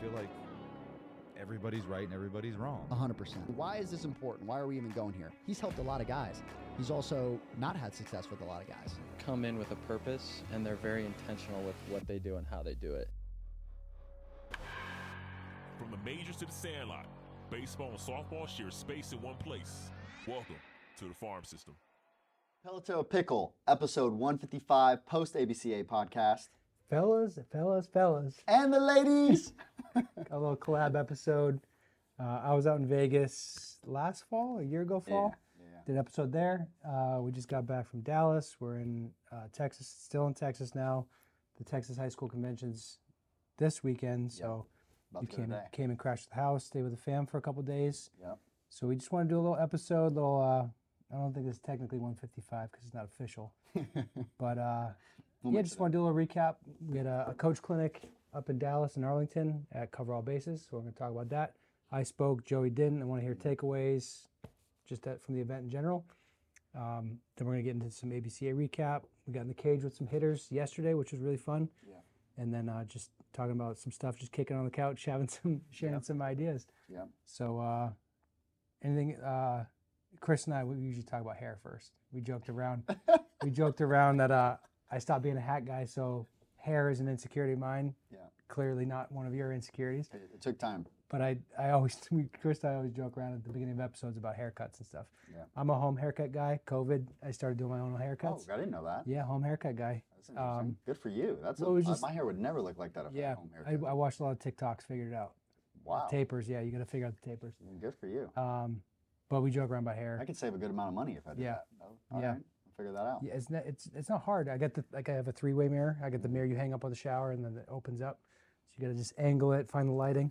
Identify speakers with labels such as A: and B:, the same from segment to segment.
A: feel like everybody's right and everybody's wrong.
B: 100%. Why is this important? Why are we even going here? He's helped a lot of guys. He's also not had success with a lot of guys.
C: Come in with a purpose and they're very intentional with what they do and how they do it.
D: From the majors to the sandlot, baseball and softball share space in one place. Welcome to the farm system.
E: Pelato Pickle, episode 155, post ABCA podcast.
F: Fellas, fellas, fellas.
E: And the ladies.
F: A little collab episode. Uh, I was out in Vegas last fall, a year ago fall.
E: yeah.
F: Did an episode there. Uh, we just got back from Dallas. We're in uh, Texas, still in Texas now. The Texas High School Convention's this weekend, so
E: About
F: we came came and crashed the house, stayed with the fam for a couple days.
E: Yep.
F: So we just want to do a little episode, little. Uh, I don't think it's technically 155 because it's not official, but uh,
E: We'll
F: yeah, just want to do a little recap. We had a, a coach clinic up in Dallas and Arlington at Cover All Bases, so we're going to talk about that. I spoke, Joey didn't. I want to hear takeaways just that from the event in general. Um, then we're going to get into some ABCA recap. We got in the cage with some hitters yesterday, which was really fun.
E: Yeah.
F: And then uh, just talking about some stuff, just kicking on the couch, having some, sharing
E: Yeah.
F: some ideas.
E: Yeah.
F: So, uh, anything, uh, Chris and I, we usually talk about hair first. We joked around. we joked around that uh, I stopped being a hat guy, so hair is an insecurity of mine.
E: Yeah.
F: Clearly not one of your insecurities.
E: It, it took time.
F: But I, I always, Chris I always joke around at the beginning of episodes about haircuts and stuff.
E: Yeah.
F: I'm a home haircut guy. COVID, I started doing my own haircuts. Oh.
E: I didn't know that.
F: Yeah, home haircut guy.
E: That's interesting.
F: Um,
E: Good for you. That's
F: well,
E: a, uh,
F: just-
E: my hair would never look like that if I
F: Yeah,
E: had home
F: I,
E: haircut.
F: I watched a lot of TikToks, figured it out.
E: wow.
F: Tapers, yeah, you got to figure out the tapers.
E: Good for you.
F: Um, but we joke around about hair.
E: I could save a good amount of money if I did
F: Yeah.
E: that.
F: Yeah.
E: right. Figure that out.
F: Yeah, it's not, it's it's not hard. I got the like I have a three way mirror. I got the mirror you hang up on the shower and then it opens up. So you got to just angle it, find the lighting.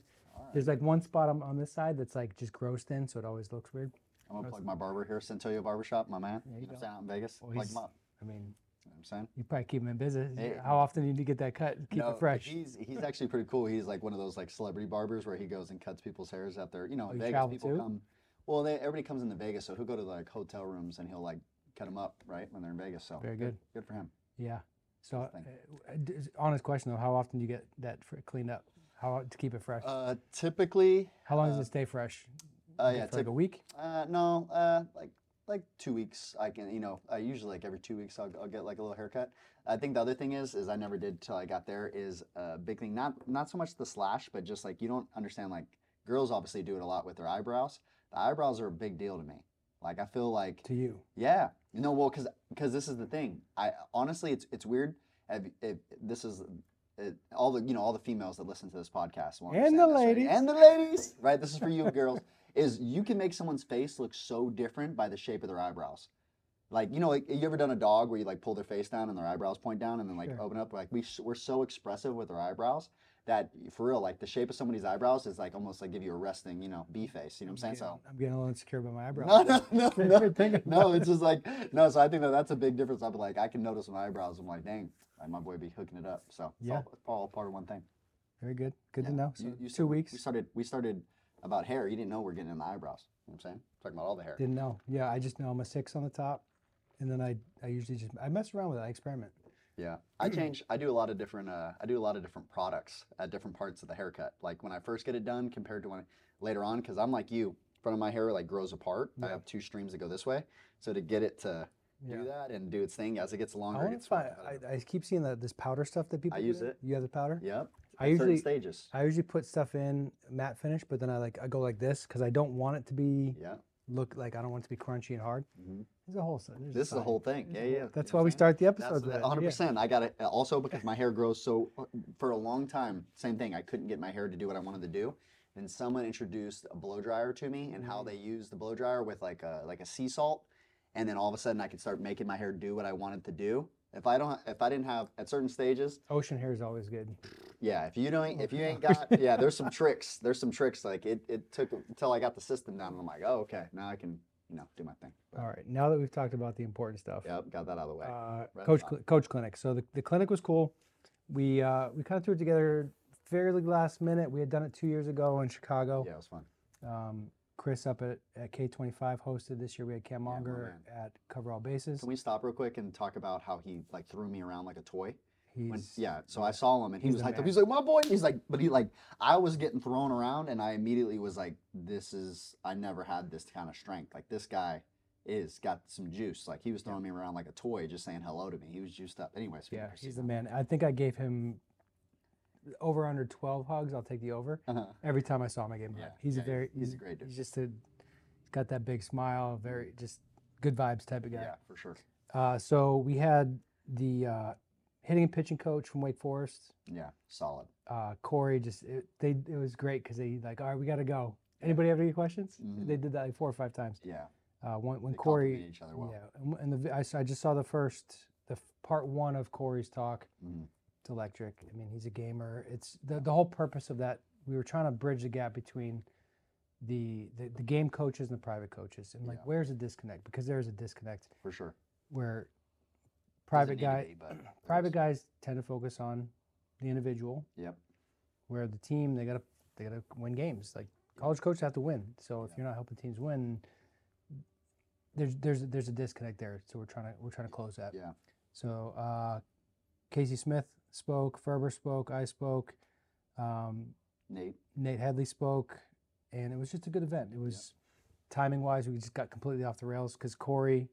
F: There's like one spot on, on this side that's like just grossed in, so it always looks weird.
E: I'm gonna plug my barber here, Centoyo Barbershop, my man.
F: There you
E: you know,
F: go.
E: staying out in Vegas.
F: Well,
E: plug him up.
F: I mean,
E: You know what I'm saying?
F: you probably keep him in business.
E: Hey.
F: How often do you need to get that cut? Keep
E: No,
F: it fresh.
E: He's he's actually pretty cool. He's like one of those like celebrity barbers where he goes and cuts people's hairs out there. you know
F: Oh,
E: in
F: you
E: Vegas people
F: too?
E: come. Well, they, everybody comes into Vegas, so he'll go to like hotel rooms and he'll like cut them up right when they're in Vegas. So
F: Very good.
E: Good for him.
F: Yeah. So, uh, honest question though, how often do you get that cleaned up? How to keep it fresh?
E: Uh, typically,
F: how long does it stay fresh?
E: uh, yeah,
F: like a week.
E: Uh, no, uh, like like two weeks. I can, you know, I usually like every two weeks I'll, I'll get like a little haircut. I think the other thing is, is I never did till I got there. Is a big thing. Not not so much the slash, but just like you don't understand. Like girls obviously do it a lot with their eyebrows. The eyebrows are a big deal to me. Like I feel like
F: To you,
E: yeah, know, well, because because this is the thing. I honestly, it's it's weird. If, if this is it, all the you know all the females that listen to this podcast will
F: And
E: understand
F: the
E: this, right?
F: ladies.
E: and the ladies, right? This is for you girls. Is you can make someone's face look so different by the shape of their eyebrows. Like you know, like you ever done a dog where you like pull their face down and their eyebrows point down and then like
F: Sure.
E: open up? Like we s- we're so expressive with our eyebrows that for real, like the shape of somebody's eyebrows is like almost like give you a resting, you know, bee face. You know what I'm saying? So
F: I'm getting a little insecure about my eyebrows.
E: no, no, no, no, no. It's just like no. So I think that that's a big difference. I'm like, I can notice my eyebrows. I'm like, dang, my boy be hooking it up. So it's
F: Yeah.
E: all, it's all part of one thing.
F: Very good. Good to know. So
E: You- you
F: two
E: we-
F: weeks.
E: We started. We started about hair. You didn't know we're getting in the eyebrows. You know what I'm saying? Talking about all the hair.
F: Didn't know. Yeah, I just know I'm a six on the top, and then I I usually just I mess around with it. I experiment.
E: Yeah, I change. I do a lot of different. Uh, I do a lot of different products at different parts of the haircut. Like when I first get it done, compared to when later on, because I'm like you. Front of my hair like grows apart. I have two streams that go this way. So to get it to
F: Yeah.
E: do that and do its thing as it gets longer,
F: want
E: it gets
F: I, I keep seeing that this powder stuff that people.
E: I use
F: do.
E: it.
F: You have the powder.
E: Yep.
F: I
E: at
F: usually-
E: stages.
F: I usually put stuff in matte finish, but then I like I go like this because I don't want it to be
E: Yeah.
F: look like I don't want it to be crunchy and hard.
E: Mhm.
F: There's a whole. there's
E: This is the
F: side.
E: whole thing. Yeah, mm-hmm. yeah.
F: That's why we start the
E: That's
F: episodes. with that.
E: 100.
F: Yeah.
E: percent I got it. Also because my hair grows so uh, for a long time. Same thing. I couldn't get my hair to do what I wanted to do. And someone introduced a blow dryer to me and how mm-hmm. they use the blow dryer with like a like a sea salt, and then all of a sudden I could start making my hair do what I wanted to do. If I don't, if I didn't have at certain stages,
F: Ocean hair is always good.
E: yeah. If you don't, if you ain't got, yeah. There's some tricks. There's some tricks. Like it, it took until I got the system down, and I'm like, oh, okay, now I can, you know, do my thing. But,
F: All right. Now that we've talked about the important stuff,
E: Yep, got that out of the way.
F: uh, coach cl- coach clinic. So the, the clinic was cool. We uh, we kind of threw it together fairly last minute. We had done it two years ago in Chicago.
E: yeah, it was fun.
F: Um, Chris up at, at K25 hosted this year. We had Cam
E: my
F: Monger
E: man.
F: at Cover All Bases.
E: Can we stop real quick and talk about how he like threw me around like a toy?
F: He's
E: yeah, so I saw him and he was up. He's like, my boy. He's like, but he like, I was getting thrown around and I immediately was like, this is, I never had this kind of strength. Like this guy is got some juice. Like he was throwing me around like a toy, just saying hello to me. He was juiced up. Anyways,
F: Yeah, he's the man. I think I gave him over under 12 hugs. I'll take the over.
E: Uh-huh.
F: Every time I saw him, I gave him a
E: Yeah,
F: hug. He's
E: yeah,
F: a very
E: he's a great dude.
F: He's just a he's got that big smile, very just good vibes type of guy.
E: Yeah, for sure.
F: Uh, so we had the uh, hitting and pitching coach from Wake Forest,
E: Yeah, solid.
F: uh, Corey. Just it, they it was great because they like all right, we got to go. Anybody have any questions?
E: Mhm.
F: They did that like four or five times.
E: Yeah,
F: Uh, when when
E: They
F: Corey,
E: each other well.
F: yeah, and the I, I just saw the first the part one of Corey's talk.
E: Mhm.
F: It's electric. I mean, he's a gamer. It's the the whole purpose of that. We were trying to bridge the gap between the the, the game coaches and the private coaches, and like
E: Yeah.
F: where's the disconnect? Because there's a disconnect
E: for sure.
F: where private guy
E: be, but
F: private guys tend to focus on the individual,
E: Yep.
F: where the team they gotta they gotta win games. Like college coaches have to win. So if you're not helping teams win, there's there's there's a disconnect there. So we're trying to we're trying to close that.
E: Yeah.
F: So uh, Casey Smith spoke, Ferber spoke, I spoke, um,
E: Nate.
F: Nate Headley spoke, and it was just a good event. It was timing wise, we just got completely off the rails because Corey,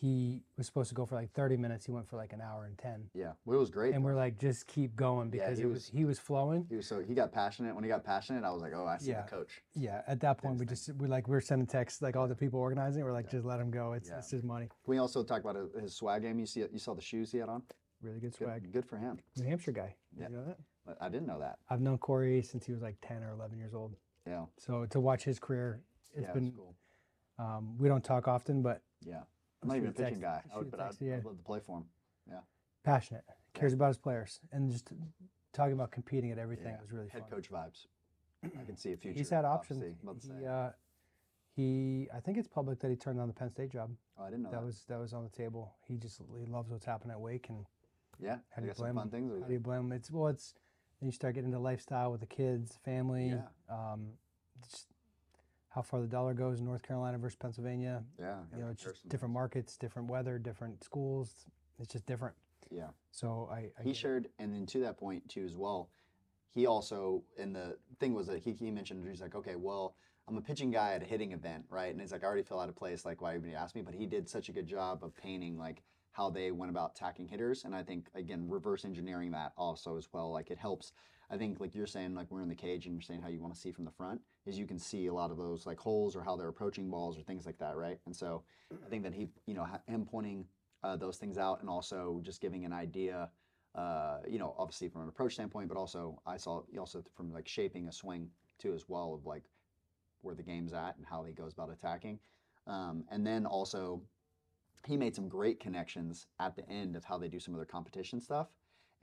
F: he was supposed to go for like 30 minutes. He went for like an hour and 10.
E: Yeah, well, it was great.
F: And we're like, just keep going
E: Yeah,
F: because
E: he
F: it was,
E: was-
F: he was flowing.
E: he was so he got passionate. When he got passionate, I was like, oh, I see
F: Yeah.
E: the coach.
F: Yeah, at that point we
E: Thanks,
F: just we like we are sending texts like all the people organizing. We're like,
E: Yeah.
F: just let him go. It's
E: Yeah.
F: it's his money.
E: Can we also talk about his- swag game? You see, you saw the shoes he had on.
F: Really good
E: Good,
F: swag.
E: good for him.
F: New Hampshire guy. Did
E: Yeah.
F: you know that?
E: I didn't know that.
F: I've known Corey since he was like 10 or 11 years old.
E: Yeah,
F: So to watch his career, it's
E: yeah,
F: been.
E: it's cool.
F: Um, we don't talk often, but
E: Yeah, I'm not even a
F: a text-
E: pitching guy. I would, but I'd,
F: yeah.
E: I'd love to play for him. Yeah.
F: passionate, cares about his players, and just talking about competing at everything
E: Yeah,
F: was really
E: Head
F: fun.
E: coach vibes. I can see a future.
F: He's had options.
E: obviously. About to
F: He, uh, he, I think it's public that he turned down the Penn State job.
E: oh, I didn't know
F: That
E: that.
F: was that was on the table. He just he loves what's happening at Wake, and
E: yeah,
F: how do you blame
E: fun
F: him?
E: things.
F: How do you blame him? It's well, it's then you start getting into lifestyle with the kids, family,
E: Yeah.
F: um, just how far the dollar goes in North Carolina versus Pennsylvania.
E: Yeah,
F: You know, it's just different markets, different weather, different schools. It's just different.
E: Yeah.
F: So I, I
E: he shared, and then to that point too as well, he also and the thing was that he, he mentioned he's like, okay, well, I'm a pitching guy at a hitting event, right? And it's like I already feel out of place, like why even asked me, but he did such a good job of painting like how they went about attacking hitters, and I think again reverse engineering that also as well, like it helps. I think like you're saying, like we're in the cage, and you're saying how you want to see from the front is you can see a lot of those like holes or how they're approaching balls or things like that, right? And so I think that he, you know, him pointing uh, those things out and also just giving an idea uh, you know, obviously from an approach standpoint, but also I saw also from like shaping a swing too as well of like where the game's at and how he goes about attacking. Um, and then also he made some great connections at the end of how they do some of their competition stuff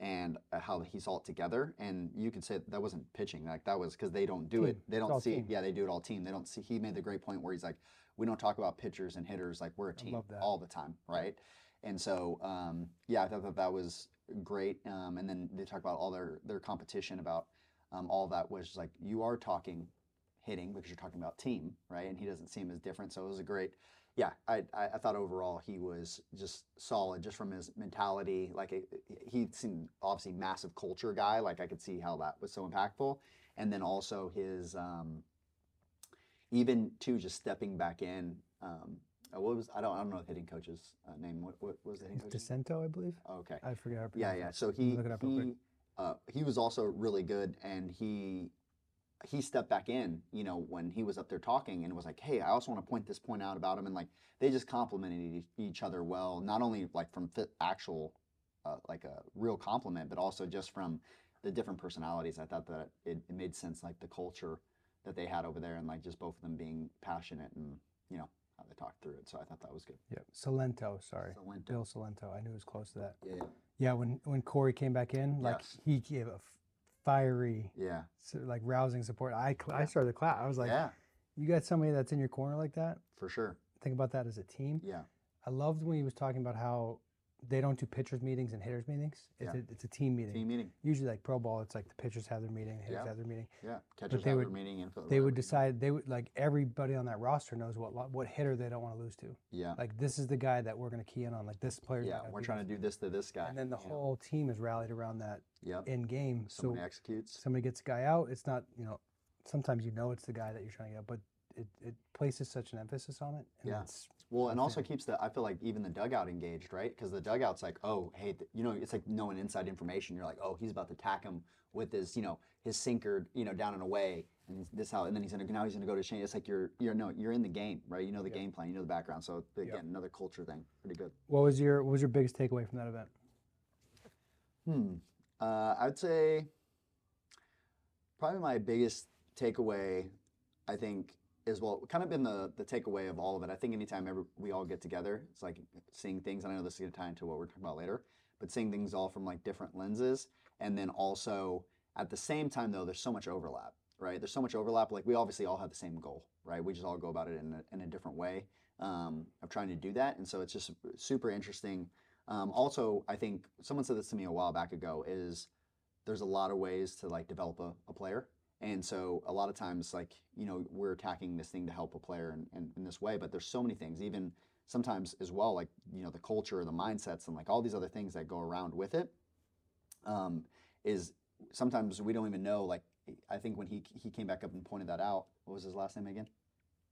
E: and uh, how he saw it together. And you could say that wasn't pitching, like that was because they don't do it. They don't see,
F: team.
E: yeah, they do it all team. They don't see. He made the great point where he's like, we don't talk about pitchers and hitters like we're a team all the time, right? And so, um, yeah, I thought that that was great. Um, and then they talk about all their their competition about um, all that was like you are talking hitting because you're talking about team, right? And he doesn't seem as different. So it was a great. Yeah, I, I, I thought overall he was just solid, just from his mentality. Like it, he seemed obviously massive culture guy. Like I could see how that was so impactful, and then also his um, even to just stepping back in. Um, uh, what was I don't I don't know the hitting coach's uh, name. What, what was the hitting coach?
F: DeCento, I believe.
E: Okay.
F: I forget.
E: Yeah, yeah. So he
F: look it up real quick.
E: he uh, he was also really good, and he he stepped back in. You know, when he was up there talking, and was like, "Hey, I also want to point this point out about him," and like they just complimented each other well, not only like from fit actual uh, like a real compliment, but also just from the different personalities. I thought that it, it made sense, like the culture that they had over there, and like just both of them being passionate and you know how they talked through it. So I thought that was good.
F: Yeah, Cilento. Sorry,
E: Cilento.
F: Bill Cilento. I knew it was close to that.
E: Yeah,
F: Yeah, when when Corey came back in, like
E: Yes.
F: he gave a f- fiery,
E: yeah,
F: so, like rousing support. I cl- I started to clap. I was like,
E: yeah,
F: you got somebody that's in your corner like that.
E: for sure.
F: Think about that as a team.
E: Yeah,
F: I loved when he was talking about how they don't do pitchers meetings and hitters meetings. It's
E: Yeah.
F: a it's a team meeting.
E: Team meeting.
F: Usually like pro ball, it's like the pitchers have their meeting, the hitters
E: Yeah.
F: have their meeting.
E: Yeah. Catchers
F: they
E: have
F: would-
E: their meeting
F: They would decide they would like everybody on that roster knows what what hitter they don't want to lose to.
E: Yeah.
F: Like this is the guy that we're going to key in on. Like this player.
E: Yeah. We're trying to do this to this guy.
F: And then the
E: know.
F: whole team is rallied around that
E: Yep.
F: in game. So
E: Somebody executes.
F: somebody gets a guy out. It's not you know. Sometimes you know it's the guy that you're trying to get, but it, it places such an emphasis on it. And
E: Yeah.
F: It's,
E: Well, and also keeps the I feel like even the dugout engaged, right? Because the dugout's like, oh, hey, th- you know, it's like knowing inside information. You're like, oh, he's about to attack him with his, you know, his sinker, you know, down and away, and this how, and then he's gonna now he's gonna go to chain. It's like you're you're no, you're in the game, right? You know the game plan, you know the background. So again, another culture thing, pretty good.
F: what was your what was your biggest takeaway from that event?
E: Hmm. Uh, I'd say probably my biggest takeaway, I think, is well, kind of been the the takeaway of all of it. I think anytime ever we all get together, it's like seeing things. And I know this is going to tie into what we're talking about later, but seeing things all from like different lenses, and then also at the same time though, there's so much overlap, right? There's so much overlap. Like we obviously all have the same goal, right? We just all go about it in a, in a different way um, of trying to do that, and so it's just super interesting. Um, also, I think someone said this to me a while back ago is there's a lot of ways to like develop a, a player. And so a lot of times, like, you know, we're attacking this thing to help a player in, in, in this way, but there's so many things, even sometimes as well, like, you know, the culture, the mindsets, and like all these other things that go around with it. Um, is sometimes we don't even know. Like, I think when he he came back up and pointed that out, what was his last name again?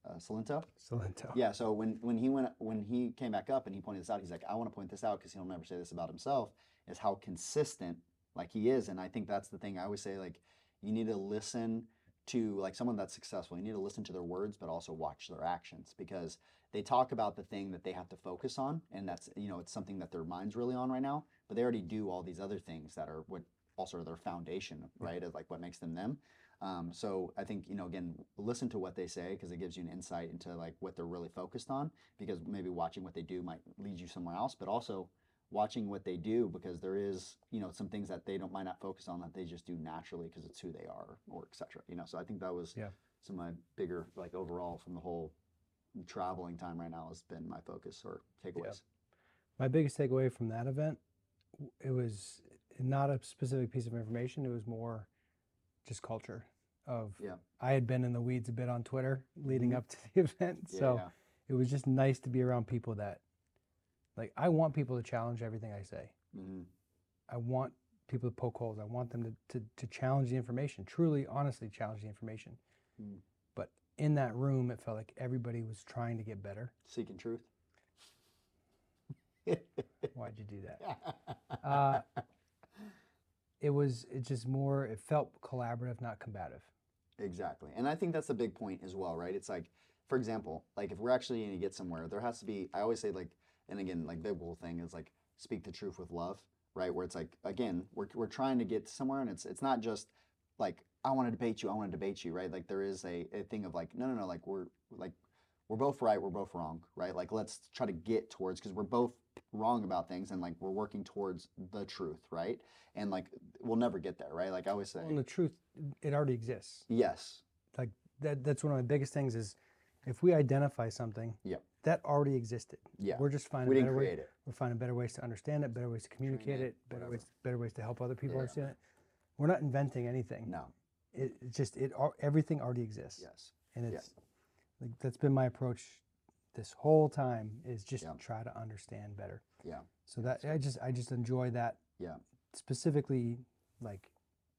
E: Uh, Cilento.
F: Cilento.
E: Yeah. So when when he went when he came back up and he pointed this out, he's like, I want to point this out because he'll never say this about himself. Is how consistent like he is, and I think that's the thing. I always say like you need to listen to like someone that's successful. You need to listen to their words, but also watch their actions because they talk about the thing that they have to focus on, and that's you know it's something that their mind's really on right now. But they already do all these other things that are what also are their foundation, right? Of like what makes them them. Um, so I think you know again, listen to what they say because it gives you an insight into like what they're really focused on. Because maybe watching what they do might lead you somewhere else, but also watching what they do because there is you know some things that they don't might not focus on that they just do naturally because it's who they are or etc. You know, so I think that was
F: Yeah.
E: some of my bigger like overall from the whole traveling time right now has been my focus or takeaways.
F: My biggest takeaway from that event, it was not a specific piece of information. It was more just culture. Of
E: Yeah.
F: I had been in the weeds a bit on Twitter leading
E: Mhm.
F: up to the event,
E: Yeah,
F: so
E: yeah.
F: it was just nice to be around people that, like, I want people to challenge everything I say.
E: hmm
F: I want people to poke holes. I want them to, to, to challenge the information, truly, honestly challenge the information.
E: Mm.
F: But in that room, it felt like everybody was trying to get better.
E: Seeking truth.
F: Why'd you do that? Uh, it was it just more. It felt collaborative, not combative.
E: Exactly. And I think that's the big point as well, right? It's like, for example, like if we're actually going to get somewhere, there has to be, I always say, like, and again, like, biblical thing is like, speak the truth with love, right? Where it's like, again, we're, we're trying to get somewhere and it's, it's not just like, I want to debate you, I want to debate you, right? Like, there is a, a thing of like, no, no, no, like, we're like, we're both right, we're both wrong, right? Like, let's try to get towards, because we're both wrong about things and like, we're working towards the truth, right? And like, we'll never get there, right? Like I always say,
F: Well, and the truth, it already exists.
E: yes,
F: Like that. That's one of my biggest things is, if we identify something,
E: Yep.
F: that already existed.
E: yeah.
F: We're just finding
E: We
F: better
E: didn't
F: way-
E: create it.
F: We're finding better ways to understand it, better ways to communicate
E: it,
F: it, better
E: whatever.
F: ways, better ways to help other people
E: Yeah.
F: understand it. We're not inventing anything.
E: No,
F: It, it just it everything already exists,
E: yes.
F: and it's like that's been my approach this whole time is just
E: Yeah.
F: try to understand better.
E: Yeah.
F: So that I just I just enjoy that.
E: Yeah.
F: Specifically, like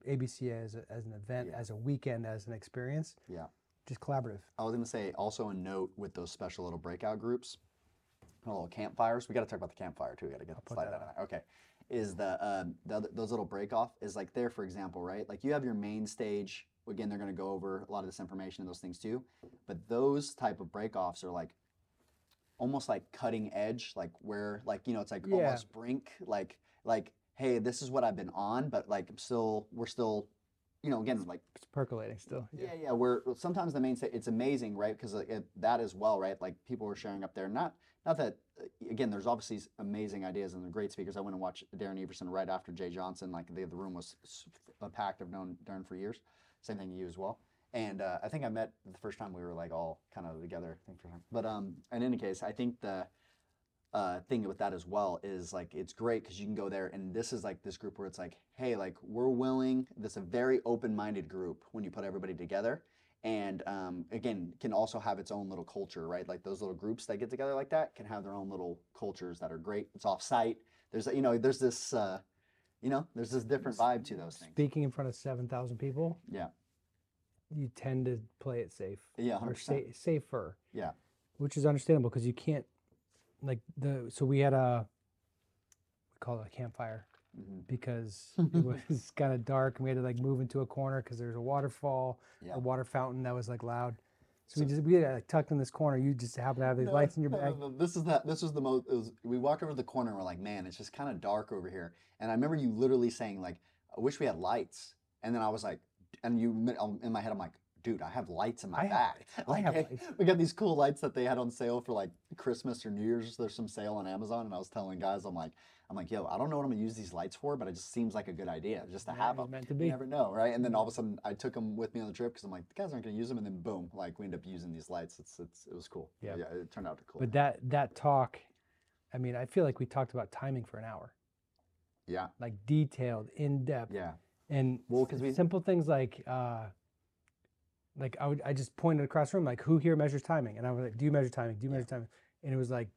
F: ABCA as, a, as an event,
E: Yeah.
F: as a weekend, as an experience.
E: Yeah.
F: Just collaborative.
E: I was going to say also a note with those special little breakout groups, little campfires. We got to talk about the campfire too. We got to get
F: put
E: slide
F: that
E: in. Okay. Is the, um, the other- those little break off is like there, for example, right? Like you have your main stage. Again, they're going to go over a lot of this information and those things too. But those type of break offs are like almost like cutting edge, like where like you know it's like
F: Yeah.
E: almost brink, like like hey, this is what I've been on, but like I'm still we're still, you know, again like
F: It's percolating still.
E: yeah, yeah. Where sometimes the main stage, it's amazing, right? Because that as well, right? Like people were sharing up there. Not, not that. uh, Again, there's obviously amazing ideas and the great speakers. I went and watched Darren Everson right after Jay Johnson. Like the, the room was packed. I've known Darren for years. Same thing you as well. And uh, I think I met the first time we were like all kind of together. I think for him. But um, in any case, I think the uh, thing with that as well is like it's great because you can go there and this is like this group where it's like, hey, like we're willing. This is a very open-minded group when you put everybody together, and um, again can also have its own little culture, right? Like those little groups that get together like that can have their own little cultures that are great. It's off-site. There's you know there's this uh, you know there's this different vibe to those things.
F: Speaking in front of seven thousand people,
E: Yeah,
F: you tend to play it safe
E: yeah, 100%.
F: sa- safer.
E: Yeah.
F: which is understandable because you can't like the so we had a we call it a campfire
E: Mhm.
F: because it was kind of dark and we had to like move into a corner because there's a waterfall
E: Yeah.
F: a water fountain that was like loud so,
E: So-
F: we just we had like, tucked in this corner you just happen to have these
E: No,
F: lights in your bag
E: no, no, This is that. This was the most. Was, we walked over the corner and we're like, man, it's just kind of dark over here. And I remember you literally saying like, I wish we had lights. And then I was like, and you in my head, I'm like, dude, I have lights in my
F: I have
E: bag.
F: I
E: Like,
F: have
E: hey, we got these cool lights that they had on sale for like Christmas or New Year's. There's some sale on Amazon, and I was telling guys, I'm like, I'm like, yo, I don't know what I'm gonna use these lights for, but it just seems like a good idea just to
F: Yeah,
E: have them.
F: meant to be.
E: You never know, right? And then all of a sudden, I took them with me on the trip because I'm like, the guys aren't gonna use them, and then boom, like we end up using these lights. It's it's it was cool.
F: Yeah.
E: yeah, it turned out to be cool.
F: but that that talk i mean i feel like we talked about timing for an hour
E: yeah,
F: like detailed in depth
E: yeah,
F: and
E: Well, 'cause we-
F: simple things like uh like I would I just pointed across the room like who here measures timing and I was like do you measure timing do you
E: Yeah.
F: measure timing and it was like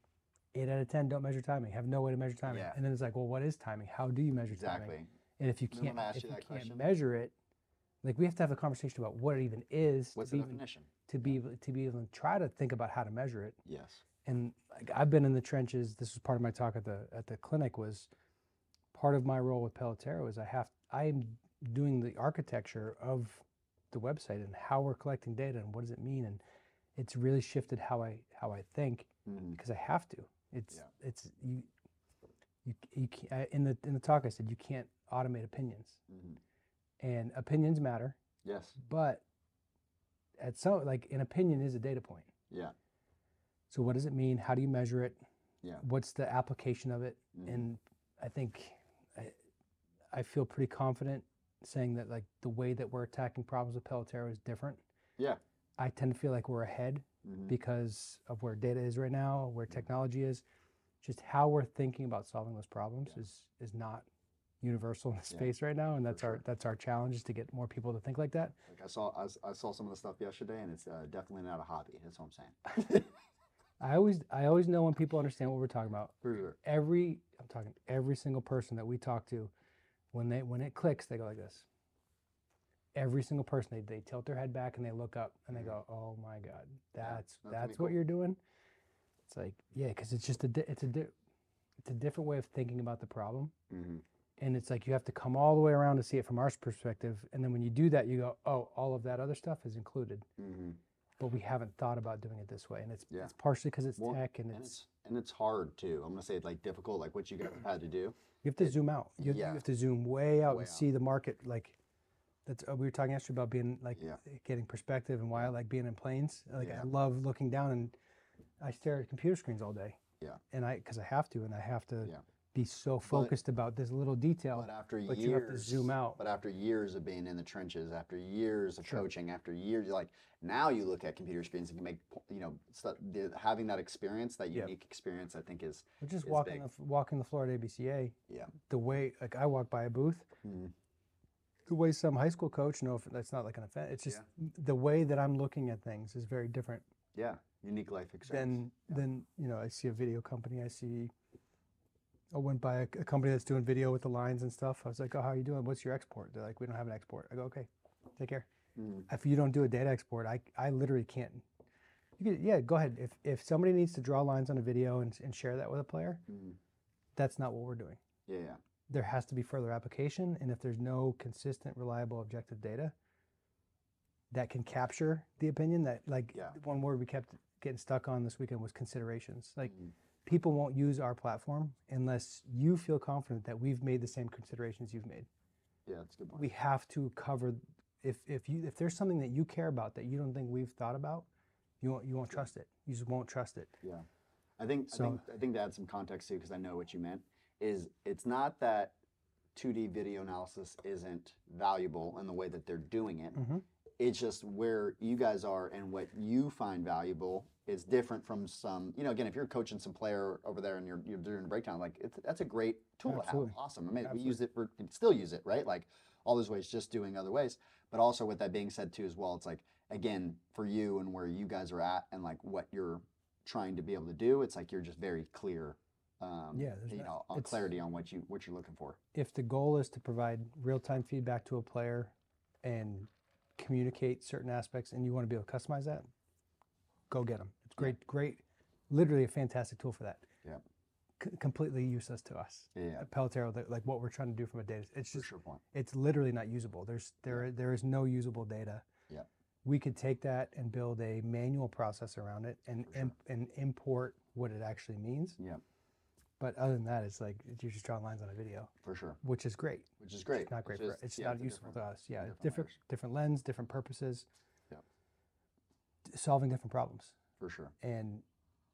F: eight out of ten don't measure timing have no way to measure timing
E: Yeah.
F: and then it's like well what is timing how do you measure timing
E: exactly.
F: and if you can't
E: I
F: if
E: you
F: you can't
E: question?
F: measure it like we have to have a conversation about what it even is
E: What's
F: to
E: the
F: be even,
E: definition?
F: to be able to be able to try to think about how to measure it
E: Yes.
F: and like I've been in the trenches. This was part of my talk at the at the clinic. Was part of my role with Pelotero is I have I'm doing the architecture of the website and how we're collecting data and what does it mean and it's really shifted how I how I think
E: Mhm.
F: because I have to. It's
E: Yeah.
F: it's you you you can't, I- in the in the talk I said you can't automate opinions
E: Mhm.
F: and opinions matter,
E: Yes.
F: but at some like an opinion is a data point.
E: Yeah.
F: So what does it mean? How do you measure it?
E: Yeah.
F: What's the application of it?
E: Mhm.
F: And I think I, I feel pretty confident saying that like the way that we're attacking problems with Pelotero is different.
E: Yeah.
F: I tend to feel like we're ahead
E: Mhm.
F: because of where data is right now, where technology is. Just how we're thinking about solving those problems
E: Yeah.
F: is is not universal in the
E: Yeah,
F: space right now, and that's our that's our challenge is to get more people to think like that.
E: Like I saw, I saw some of the stuff yesterday, and it's uh, definitely not a hobby. That's what I'm saying.
F: I always I always know when people understand what we're talking about.
E: For sure.
F: every I'm talking every single person that we talk to, when they when it clicks, they go like this. Every single person they, they tilt their head back and they look up and they go, "Oh my God, that's
E: that's
F: that's, what
E: cool.
F: you're doing." It's like yeah, because it's just a di- it's a di- it's a different way of thinking about the problem,
E: hmm
F: and it's like you have to come all the way around to see it from our perspective, and then when you do that, you go, "Oh, all of that other stuff is included."
E: hmm
F: But we haven't thought about doing it this way, and it's
E: Yeah.
F: it's partially because it's
E: Well,
F: tech and
E: And
F: it's
E: it's and it's hard too. I'm gonna say like difficult, like what you guys had to do.
F: You have to zoom out. You,
E: yeah.
F: you have to zoom way out
E: Way
F: and
E: out.
F: see the market. Like that's uh, we were talking yesterday about being like
E: Yeah.
F: getting perspective and why I like being in planes. Like. I love looking down and I stare at computer screens all day.
E: Yeah.
F: And I because I have to and I have to
E: Yeah.
F: Be so focused about this little detail.
E: But after
F: but
E: years,
F: you have to zoom out.
E: But after years of being in the trenches, after years of
F: Sure.
E: coaching, after years, like now you look at computer screens and can make you know stuff, the, having that experience, that
F: Yep.
E: unique experience, I think is
F: just
E: is
F: walking
E: big.
F: the, walking the floor at ABCA,
E: yeah.
F: the way like I walk by a booth,
E: Mhm.
F: the way some high school coach, no, that's not like an offense. It's just the way that I'm looking at things is very different
E: Yeah, unique life experience.
F: then
E: yeah.
F: then you know I see a video company. I see. I went by a, a company that's doing video with the lines and stuff. I was like, "Oh, how are you doing? What's your export?" They're like, "We don't have an export." I go, "Okay, take care."
E: Mhm.
F: If you don't do a data export, I I literally can't. You could, yeah, go ahead. If if somebody needs to draw lines on a video and, and share that with a player,
E: Mhm.
F: that's not what we're doing.
E: Yeah, yeah.
F: There has to be further application, and if there's no consistent, reliable, objective data that can capture the opinion, that like
E: Yeah.
F: one word we kept getting stuck on this weekend was considerations. Like
E: Mhm.
F: People won't use our platform unless you feel confident that we've made the same considerations you've made.
E: Yeah, that's a good point.
F: We have to cover if if you if there's something that you care about that you don't think we've thought about, you won't you won't trust it. You just won't trust it.
E: Yeah, I think
F: So-
E: I think I think to add some context too, because I know what you meant. Is it's not that 2D video analysis isn't valuable in the way that they're doing it.
F: Mhm.
E: It's just where you guys are and what you find valuable is different from some. You know, again, if you're coaching some player over there and you're you're doing a breakdown, like it's, that's a great tool
F: Absolutely.
E: to have. Awesome. I mean,
F: Absolutely.
E: we use it for still use it, right? Like all those ways, just doing other ways. But also with that being said too, as well, it's like again for you and where you guys are at and like what you're trying to be able to do. It's like you're just very clear. Um,
F: Yeah,
E: you
F: no-
E: know, on clarity on what you what you're looking for.
F: if the goal is to provide real-time feedback to a player and communicate certain aspects and you want to be able to customize that go get them it's great great literally a fantastic tool for that
E: Yeah.
F: C- completely useless to us
E: Yeah, yeah,
F: Pelotero, like what we're trying to do from a data it's just
E: sure
F: it's literally not usable there's there there is no usable data
E: Yeah.
F: we could take that and build a manual process around it and
E: sure.
F: imp- and import what it actually means
E: Yeah,
F: but other than that it's like you're just drawing lines on a video
E: for sure.
F: which is great
E: Which is great.
F: it's not great
E: It's
F: for it's
E: yeah,
F: not
E: a
F: useful to us. Yeah,
E: different
F: different different lens, different purposes.
E: Yep.
F: d- Solving different problems,
E: for sure.
F: and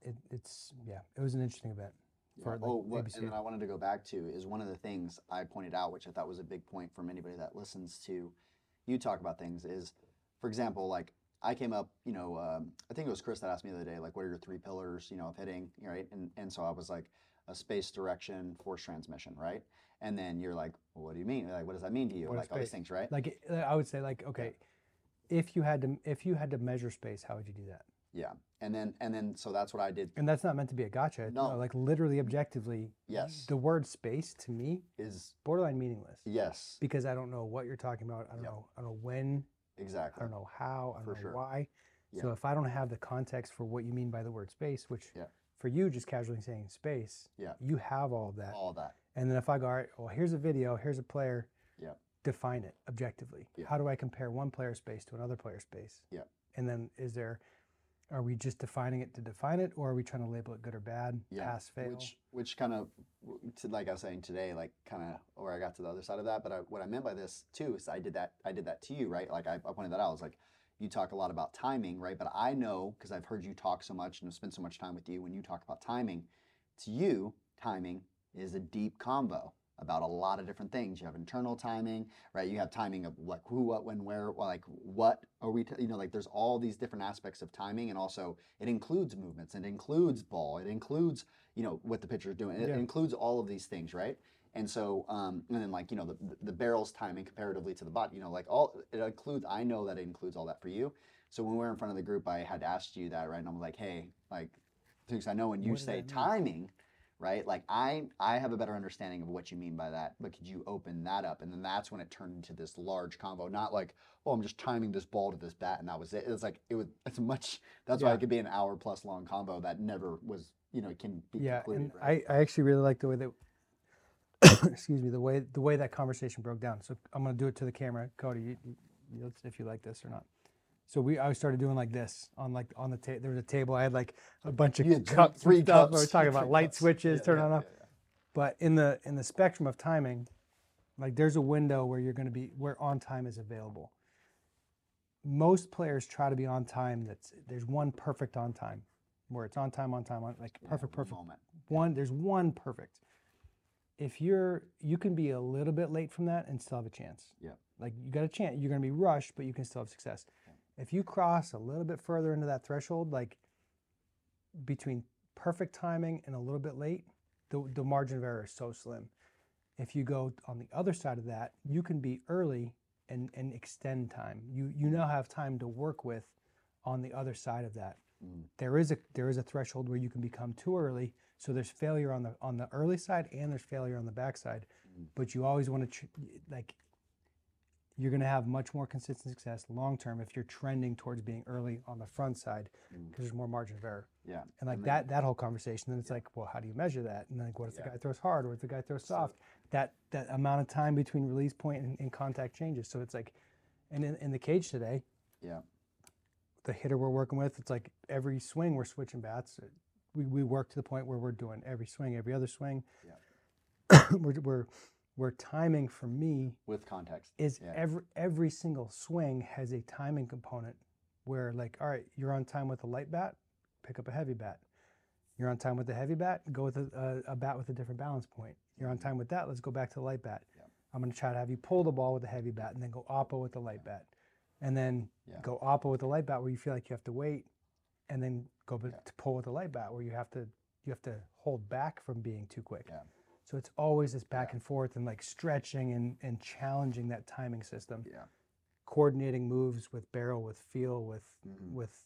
F: it, it's yeah, it was an interesting event. For,
E: Yeah.
F: like,
E: oh, what,
F: ABC.
E: and then I wanted to go back to is one of the things I pointed out, which I thought was a big point from anybody that listens to you talk about things. Is, for example, like I came up, you know, um, I think it was Chris that asked me the other day, like, what are your three pillars, you know, of hitting, right? And and so I was like, a space, direction, force transmission, right? And then you're like, well, what do you mean? Like, what does that mean to you?
F: What
E: like all these things, right?
F: Like I would say, like okay, if you had to if you had to measure space, how would you do that?
E: Yeah. And then and then so that's what I did.
F: And that's not meant to be a gotcha.
E: No.
F: like literally, objectively,
E: Yes.
F: the word space to me
E: Is
F: borderline meaningless
E: yes,
F: because I don't know what you're talking about. I don't
E: Yep.
F: know. I don't know when.
E: Exactly.
F: I don't know how. I don't
E: For
F: know
E: sure.
F: why. So if I don't have the context for what you mean by the word space, which
E: Yeah.
F: for you just casually saying space,
E: Yeah.
F: you have all of that.
E: All that.
F: And then if I go, all right, well, here's a video, here's a player,
E: Yeah.
F: define it objectively.
E: Yeah.
F: How do I compare one player space to another player space?
E: Yeah.
F: And then is there, are we just defining it to define it, or are we trying to label it good or bad,
E: yeah,
F: pass, fail?
E: Which which kind of to like I was saying today, like kind of where I got to the other side of that. But I, what I meant by this too is I did that I did that to you, right? Like I, I pointed that out. I was like, you talk a lot about timing, right? But I know because I've heard you talk so much and have spent so much time with you when you talk about timing. To you, timing is a deep combo about a lot of different things. You have internal timing, right? You have timing of like who, what, when, where, like what are we, t- you know, like there's all these different aspects of timing, and also it includes movements, it includes ball, it includes, you know, what the pitcher's doing, it
F: Yeah.
E: includes all of these things, right? And so, um, and then like you know the the barrel's timing comparatively to the body, you know, like all it includes. I know that it includes all that for you. So when we were in front of the group, I had asked you that, right? And I'm like, hey, like, because I know when you
F: What
E: say timing, right? Like I I have a better understanding of what you mean by that, but could you open that up? And then that's when it turned into this large convo, not like, oh, I'm just timing this ball to this bat and that was it. It's like it was it's much that's why it could be an hour plus long convo that never was, you know, can be
F: yeah,
E: concluded.
F: and
E: right?
F: I, I actually really like the way that, excuse me, the way the way that conversation broke down. So I'm gonna do it to the camera, Cody, you, you- if you like this or not. So we, I started doing like this on like on the table. There was a table. I had like a bunch of
E: You had three-
F: cups,
E: three
F: stuff. We were talking about light
E: cups.
F: switches,
E: Yeah,
F: turn
E: yeah,
F: on off.
E: yeah, yeah.
F: But in the in the spectrum of timing, like there's a window where you're going to be where on time is available. Most players try to be on time. That's there's one perfect on time, where it's on time, on time, on like perfect, perfect.
E: moment.
F: One there's one perfect. If you're you can be a little bit late from that and still have a chance.
E: Yeah.
F: Like you got a chance. You're going to be rushed, but you can still have success. If you cross a little bit further into that threshold, like between perfect timing and a little bit late, the, the margin of error is so slim. If you go on the other side of that, you can be early and, and extend time. You you now have time to work with on the other side of that.
E: Mhm.
F: There is a there is a threshold where you can become too early. So there's failure on the on the early side and there's failure on the backside.
E: Mhm.
F: But you always want to like you're going to have much more consistent success long term if you're trending towards being early on the front side
E: Mm.
F: because there's more margin of error.
E: Yeah.
F: And like
E: then-
F: that that whole conversation, then it's like, well, how do you measure that? And like, what if
E: Yeah.
F: the guy throws hard, or if the guy throws soft? That that amount of time between release point and, and contact changes. So it's like, and in, in the cage today,
E: Yeah.
F: the hitter we're working with, it's like every swing we're switching bats. We, we work to the point where we're doing every swing, every other swing. we're, we're we're timing for me
E: With context.
F: is
E: Yeah.
F: every every single swing has a timing component where like all right you're on time with a light bat pick up a heavy bat you're on time with the heavy bat go with a, a, a bat with a different balance point you're on time with that let's go back to the light bat
E: Yeah.
F: i'm going to try to have you pull the ball with the heavy bat and then go oppo with the light bat and then
E: Yeah.
F: go oppo with the light bat where you feel like you have to wait, and then go
E: Yeah.
F: to pull with the light bat where you have to you have to hold back from being too quick. So it's always this back and forth and like stretching and, and challenging that timing system,
E: Yeah.
F: coordinating moves with barrel, with feel, with
E: Mhm.
F: with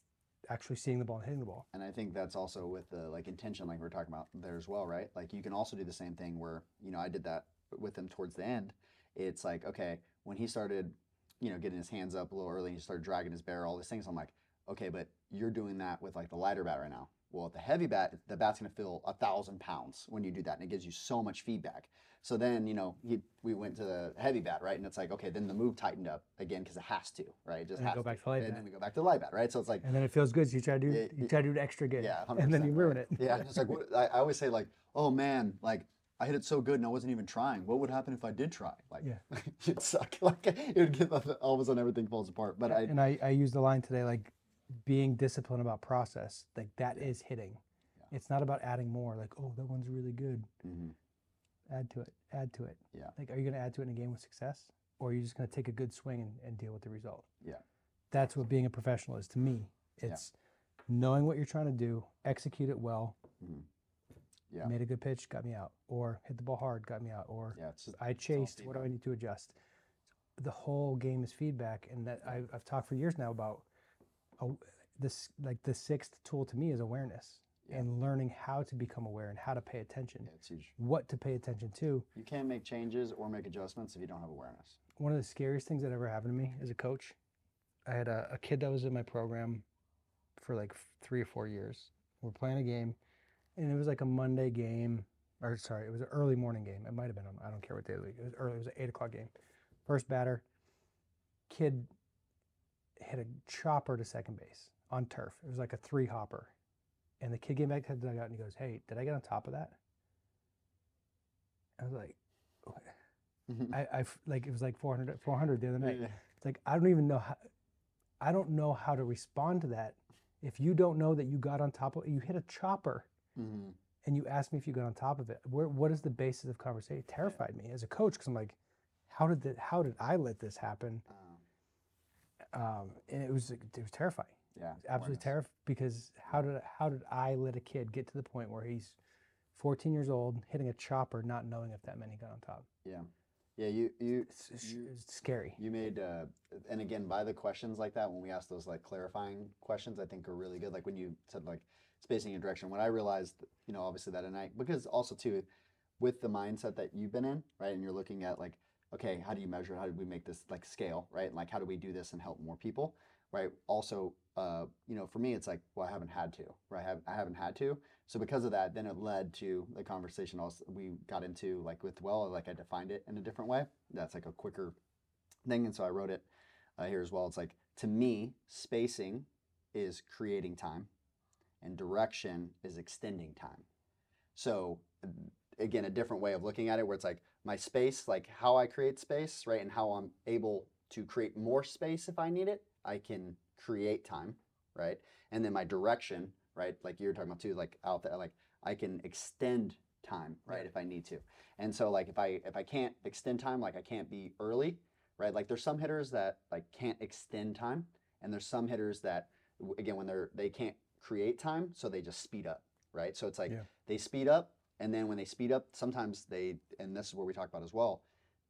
F: actually seeing the ball and hitting the ball.
E: And I think that's also with the like intention, like we are talking about there as well, right? Like you can also do the same thing where you know I did that with him towards the end. It's like okay, when he started, you know, getting his hands up a little early, and he started dragging his barrel, all these things. I'm like, okay, but you're doing that with like the lighter bat right now. Well, with the heavy bat, the bat's gonna feel a thousand pounds when you do that, and it gives you so much feedback. So then, you know, he, we went to the heavy bat, right? And it's like, okay, then the move tightened up again because it has to, right? It just
F: And
E: has
F: go
E: to.
F: back to light
E: and
F: bat.
E: then we go back to the light bat, right? So it's like,
F: And then it feels good. So you try to do
E: Yeah,
F: you try to do it extra good.
E: yeah, 100%,
F: and then you ruin it.
E: Yeah, it's like what, I, I always say, like, oh man, like I hit it so good and I wasn't even trying. What would happen if I did try? Like,
F: Yeah.
E: it'd suck. Like it would get all of a sudden everything falls apart. But I,
F: and I, I use the line today like being disciplined about process. Like that is hitting. It's not about adding more. Like oh that one's really good.
E: Mhm.
F: Add to it. Add to it.
E: Yeah.
F: Like are you going to add to it in a game with success, or are you just going to take a good swing and, and deal with the result?
E: Yeah.
F: That's what being a professional is to me.
E: Yeah.
F: It's knowing what you're trying to do, execute it well.
E: Mhm. Yeah.
F: Made a good pitch, got me out, or hit the ball hard, got me out, or
E: yeah, just,
F: I chased. What do I need to adjust? The whole game is feedback, and that I, I've talked for years now about this. Like the sixth tool to me is awareness
E: Yeah.
F: and learning how to become aware and how to pay attention,
E: yeah, it's huge.
F: what to pay attention to.
E: You can't make changes or make adjustments if you don't have awareness.
F: One of the scariest things that ever happened to me as a coach, I had a, a kid that was in my program for like three or four years. We're playing a game, and it was like a Monday game, or sorry, it was an early morning game. It might have been on, I don't care what day of the week. It was early. It was an eight o'clock game. First batter, kid hit a chopper to second base on turf. It was like a three hopper, and the kid came back to the dugout and he goes, "Hey, did I get on top of that?" I was like, I, I like it was like 400, 400 the other night.
E: Yeah.
F: It's like I don't even know how. I don't know how to respond to that. If you don't know that you got on top of, you hit a chopper,
E: Mhm.
F: and you ask me if you got on top of it. Where what is the basis of conversation? It terrified me as a coach because I'm like, how did that? How did I let this happen?
E: Um,
F: Um, and it was it was terrifying.
E: yeah.
F: Absolutely terrifying because how did how did I let a kid get to the point where he's 14 years old hitting a chopper, not knowing if that many got on top?
E: Yeah. Yeah. You you You-
F: scary.
E: You made, uh, and again, by the questions like that, when we ask those like clarifying questions, I think are really good. Like when you said like spacing and direction, when I realized, you know, obviously that at night, because also too, with the mindset that you've been in, right, and you're looking at like, okay, how do you measure? How do we make this like scale, right? Like, how do we do this and help more people, right? Also, uh, you know, for me, it's like, well, I haven't had to, right? I, have, I haven't had to. So because of that, then it led to the conversation also we got into like with well, like I defined it in a different way. That's like a quicker thing. And so I wrote it uh, here as well. It's like, to me, spacing is creating time and direction is extending time. So, again, a different way of looking at it where it's like my space, like how I create space, right? And how I'm able to create more space if I need it, I can create time, right? And then my direction, right? Like you're talking about too, like out there, like I can extend time, right? If I need to. And so like if I if I can't extend time, like I can't be early, right? Like there's some hitters that like can't extend time, and there's some hitters that again when they're they can't create time, so they just speed up, right? So it's like
F: Yeah.
E: they speed up, and then when they speed up, sometimes they and this is where we talk about as well.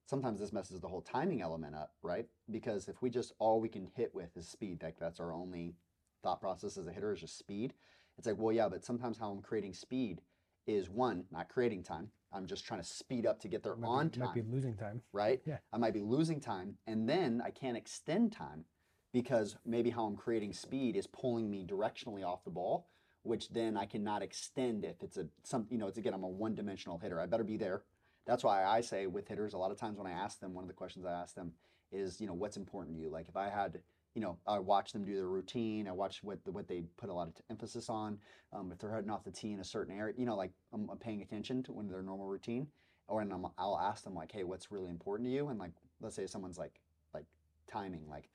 E: Sometimes this messes the whole timing element up, right? Because if we just all we can hit with is speed, like that's our only thought process as a hitter is just speed. It's like, well, yeah, but sometimes how I'm creating speed is one, not creating time. I'm just trying to speed up to get there
F: Might
E: on
F: be,
E: time
F: Might be losing time.
E: right?
F: Yeah.
E: I might be losing time, and then I can't extend time because maybe how I'm creating speed is pulling me directionally off the ball, which then I cannot extend if it's a some you know it's again I'm a one-dimensional hitter. I better be there. That's why I say with hitters a lot of times when I ask them, one of the questions I ask them is you know what's important to you. Like if I had you know I watch them do their routine, I watch what the, what they put a lot of t- emphasis on. Um, if they're heading off the tee in a certain area, you know like I'm, I'm paying attention to when their normal routine or and I'm, I'll ask them like, hey, what's really important to you? And like, let's say someone's like, like timing, like,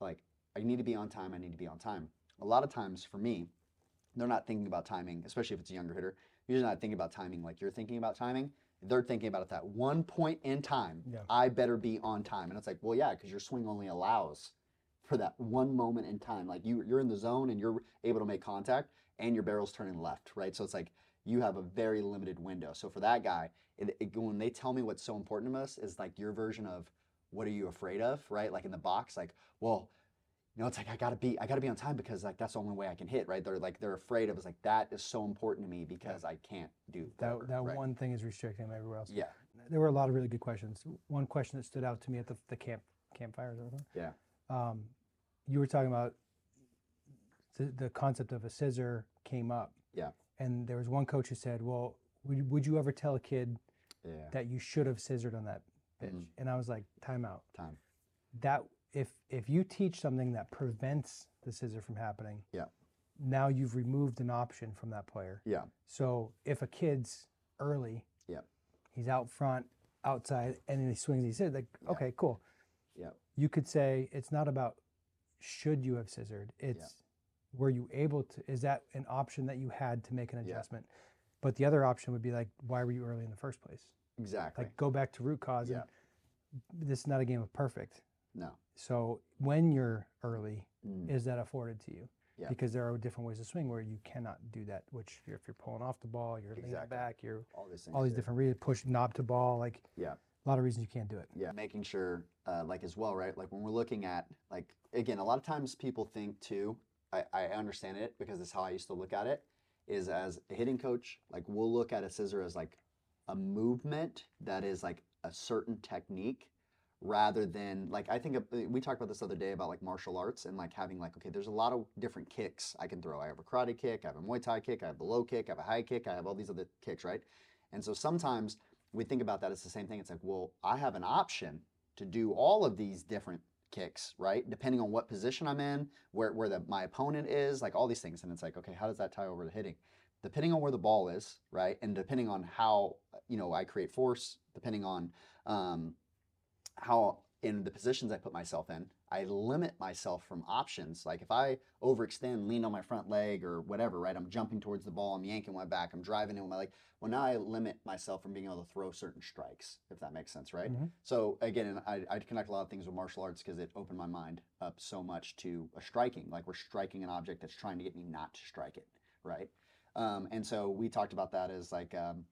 E: like I need to be on time. I need to be on time. A lot of times for me, they're not thinking about timing, especially if it's a younger hitter. Usually not thinking about timing like you're thinking about timing. They're thinking about it that one point in time.
F: Yeah.
E: I better be on time. And it's like, well, yeah, because your swing only allows for that one moment in time. Like you, you're in the zone and you're able to make contact, and your barrel's turning left, right? So it's like you have a very limited window. So for that guy, it, it, when they tell me what's so important to us is like your version of what are you afraid of, right? Like in the box, like well, you know, it's like I gotta be, I gotta be on time because like that's the only way I can hit, right? They're like they're afraid of. It's like that is so important to me because I can't do
F: That that
E: right?
F: one thing is restricting them everywhere else.
E: Yeah,
F: There were a lot of really good questions. One question that stood out to me at the, the camp campfires.
E: yeah,
F: Um, you were talking about the, the concept of a scissor came up.
E: Yeah.
F: And there was one coach who said, "Well, would, you- would you ever tell a kid
E: yeah.
F: that you should have scissored on that pitch?"
E: Mhm.
F: And I was like, "Time out.
E: Time.
F: That if if you teach something that prevents the scissor from happening,
E: Yeah.
F: now you've removed an option from that player.
E: Yeah.
F: So if a kid's early,
E: Yeah.
F: he's out front, outside, and then he swings, he said, like,
E: Yeah.
F: okay, cool.
E: Yeah.
F: You could say it's not about should you have scissored. It's were you able to? Is that an option that you had to make an
E: Yeah.
F: adjustment? But the other option would be like, why were you early in the first place?
E: Exactly.
F: Like, go back to root cause.
E: Yeah.
F: And this is not a game of perfect.
E: No.
F: So when you're early,
E: Mm.
F: is that afforded to you?
E: Yeah.
F: Because there are different ways to swing where you cannot do that. Which you're, if you're pulling off the ball, you're leaning back, you're
E: all these
F: all these different reasons, push knob to ball, like
E: Yeah.
F: a lot of reasons you can't do it.
E: Yeah, making sure, uh, like as well, right? Like when we're looking at, like again, a lot of times people think too. I, I understand it because it's how I used to look at it. Is as a hitting coach, like we'll look at a scissor as like a movement that is like a certain technique, rather than like I think we talked about this other day about like martial arts and like having like okay, there's a lot of different kicks I can throw. I have a karate kick, I have a Muay Thai kick, I have the low kick, I have a high kick, I have all these other kicks, right? And so sometimes we think about that as the same thing. It's like, well, I have an option to do all of these different kicks, right? Depending on what position I'm in, where where the, my opponent is, like all these things. And it's like, okay, how does that tie over to hitting? Depending on where the ball is, right, and depending on how you know I create force, depending on um, how in the positions I put myself in, I limit myself from options. Like if I overextend, lean on my front leg or whatever, right? I'm jumping towards the ball, I'm yanking my back, I'm driving in with my leg. Well, now I limit myself from being able to throw certain strikes, if that makes sense, right?
F: Mhm.
E: So again, I, I connect a lot of things with martial arts because it opened my mind up so much to a striking. Like we're striking an object that's trying to get me not to strike it, right? Um, and so we talked about that as like, um,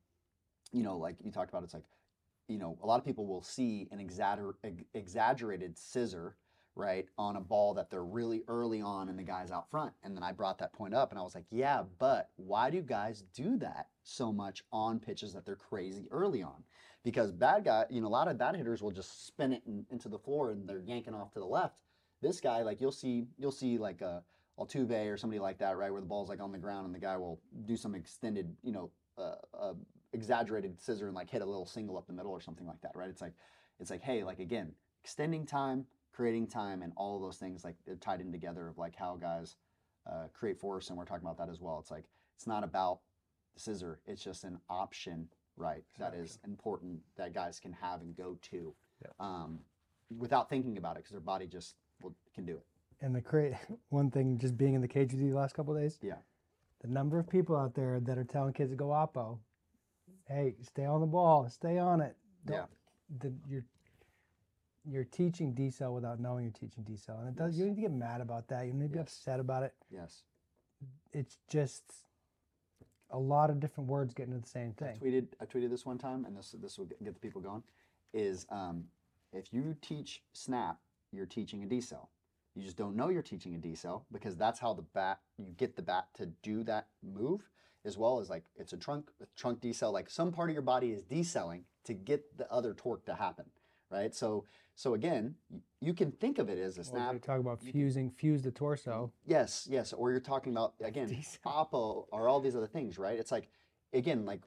E: you know, like you talked about, it's like, you know, a lot of people will see an exagger- ex- exaggerated scissor, right, on a ball that they're really early on and the guy's out front. And then I brought that point up and I was like, yeah, but why do guys do that so much on pitches that they're crazy early on? Because bad guy, you know, a lot of bad hitters will just spin it in, into the floor and they're yanking off to the left. This guy, like you'll see, you'll see like a Altuve or somebody like that, right, where the ball's like on the ground and the guy will do some extended, you know, uh, uh, exaggerated scissor and like hit a little single up the middle or something like that, right? It's like, it's like, hey, like again, extending time, creating time, and all of those things like they're tied in together of like how guys uh, create force, and we're talking about that as well. It's like it's not about the scissor; it's just an option, right?
F: an
E: That is
F: option.
E: important that guys can have and go to,
F: Yeah.
E: um, without thinking about it, because their body just will, can do it.
F: And the create one thing, just being in the cage with you the last couple of days,
E: Yeah.
F: the number of people out there that are telling kids to go oppo, hey, stay on the ball, stay on it.
E: Yeah.
F: The, you're you're teaching decel without knowing you're teaching decel, and it does. You don't need to get mad about that. You don't need to be
E: Yes.
F: upset about it.
E: Yes.
F: It's just a lot of different words getting to the same thing.
E: I tweeted I tweeted this one time, and this this will get, get the people going. Is um, if you teach snap, you're teaching a decel. You just don't know you're teaching a decel because that's how the bat you get the bat to do that move, as well as like it's a trunk trunk decel. Like some part of your body is decelling to get the other torque to happen, right? So so again, you can think of it as a snap.
F: talk about
E: you can-
F: fusing, fuse the torso.
E: Yes, yes. Or you're talking about again, oppo or all these other things, right? It's like again, like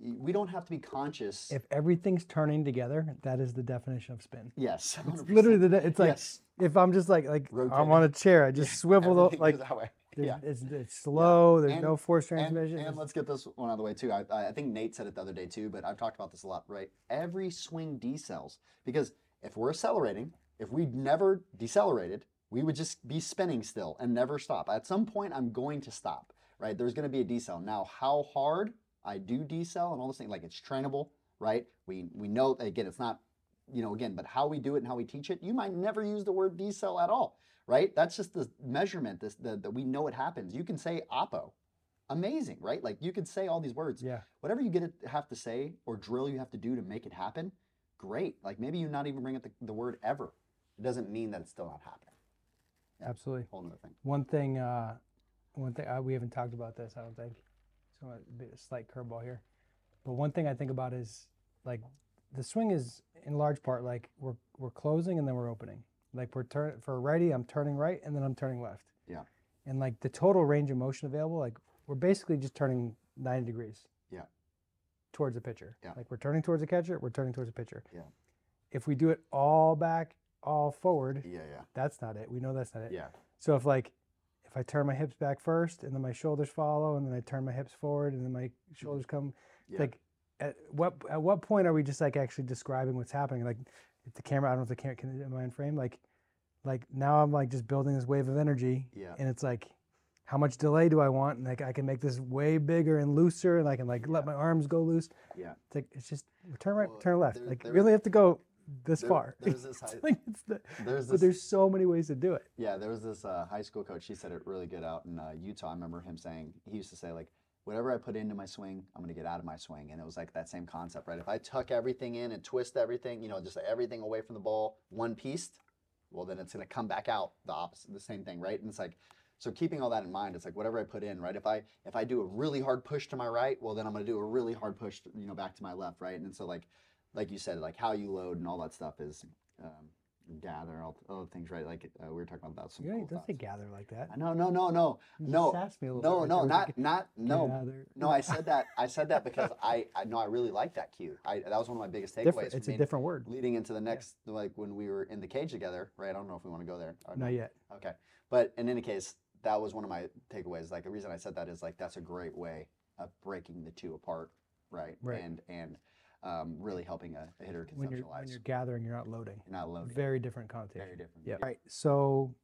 E: we don't have to be conscious.
F: If everything's turning together, that is the definition of spin.
E: yes, 100%.
F: literally the. de- It's like
E: yes.
F: if I'm just like like I'm on a chair, I just swivel the, like
E: that way. Yeah.
F: it's, it's slow. There's
E: And-
F: no force transmission.
E: and
F: it's-
E: let's get this one out of the way too. I, I I think Nate said it the other day too, but I've talked about this a lot, right? Every swing decels because if we're accelerating, if we never decelerated, we would just be spinning still and never stop. At some point, I'm going to stop, right? There's going to be a decel. Now, how hard I do decel and all this thing, like it's trainable, right? We we know again, it's not you know, again, but how we do it and how we teach it, you might never use the word decel at all, right? That's just the measurement this, the, that we know it happens. You can say oppo. Amazing, right? Like you could say all these words.
F: Yeah.
E: Whatever you get it have to say or drill you have to do to make it happen, great. Like maybe you not even bring up the, the word ever. It doesn't mean that it's still not happening. Yeah.
F: Absolutely.
E: Whole nother thing.
F: One thing, uh, one thing uh, we haven't talked about this. I don't think. So a bit of slight curveball here, but one thing I think about is like the swing is in large part like we're we're closing and then we're opening. Like we're turn for a righty, I'm turning right and then I'm turning left.
E: Yeah.
F: And like the total range of motion available, like we're basically just turning 90 degrees.
E: Yeah.
F: Towards the pitcher.
E: Yeah.
F: Like we're turning towards the catcher, we're turning towards the pitcher.
E: Yeah.
F: If we do it all back, all forward,
E: Yeah, yeah,
F: that's not it. We know that's not it.
E: yeah.
F: So if like if I turn my hips back first and then my shoulders follow and then I turn my hips forward and then my shoulders come
E: Yeah.
F: like at what at what point are we just like actually describing what's happening? Like if the camera I don't know if the camera can am I in frame? Like like now I'm like just building this wave of energy
E: Yeah.
F: and it's like how much delay do I want? And like I can make this way bigger and looser and I can like let my arms go loose.
E: Yeah.
F: It's like it's just turn right,
E: Well,
F: turn left.
E: there-
F: like
E: there-
F: you really have to go this
E: There-
F: far.
E: There's this high,
F: like it's the,
E: there's
F: but
E: this
F: there's so many ways to do it.
E: Yeah, there was this uh, high school coach. He said it really good out in uh, Utah. I remember him saying he used to say like, whatever I put into my swing, I'm gonna get out of my swing, and it was like that same concept, right? If I tuck everything in and twist everything, you know, just everything away from the ball, one piece, well then it's gonna come back out the opposite, the same thing, right? And it's like, so keeping all that in mind, it's like whatever I put in, right? If I if I do a really hard push to my right, well then I'm gonna do a really hard push, you know, back to my left, right? And so like, like you said, like how you load and all that stuff is. Um, gather all other things right like uh, we were talking about some
F: You
E: cool
F: don't
E: thoughts.
F: say gather like that.
E: no, no, no, no,
F: You
E: no,
F: just me a little
E: no,
F: bit
E: no,
F: right
E: not, not, no,
F: Gather.
E: no. I said that. I said that because I, I know I really like that cue. I that was one of my biggest takeaways.
F: It's a different word.
E: Leading into the next, like when we were in the cage together, right? I don't know if we want to go there.
F: Not yet.
E: Okay, but in any case, that was one of my takeaways. Like the reason I said that is like that's a great way of breaking the two apart, right?
F: Right.
E: And and um, really helping a, a hitter
F: When you're
E: conceptualize.
F: when you're gathering, you're not loading.
E: You're not loading.
F: Very different connotation.
E: Very different.
F: Yeah. All right. So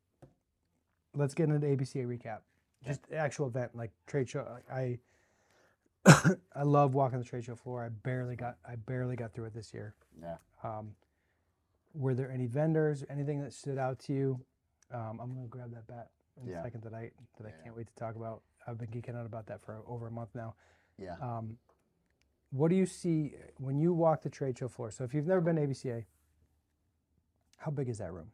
F: let's get into the ABCA recap. Just the actual event, like trade show. like, I I love walking the trade show floor. I barely got I barely got through it this year.
E: Yeah.
F: Um, were there any vendors, anything that stood out to you? Um, I'm gonna grab that bat in
E: Yeah.
F: a second that I that I
E: Yeah.
F: can't wait to talk about. I've been geeking out about that for over a month now.
E: Yeah.
F: Um, what do you see when you walk the trade show floor? So if you've never been to ABCA, how big is that room?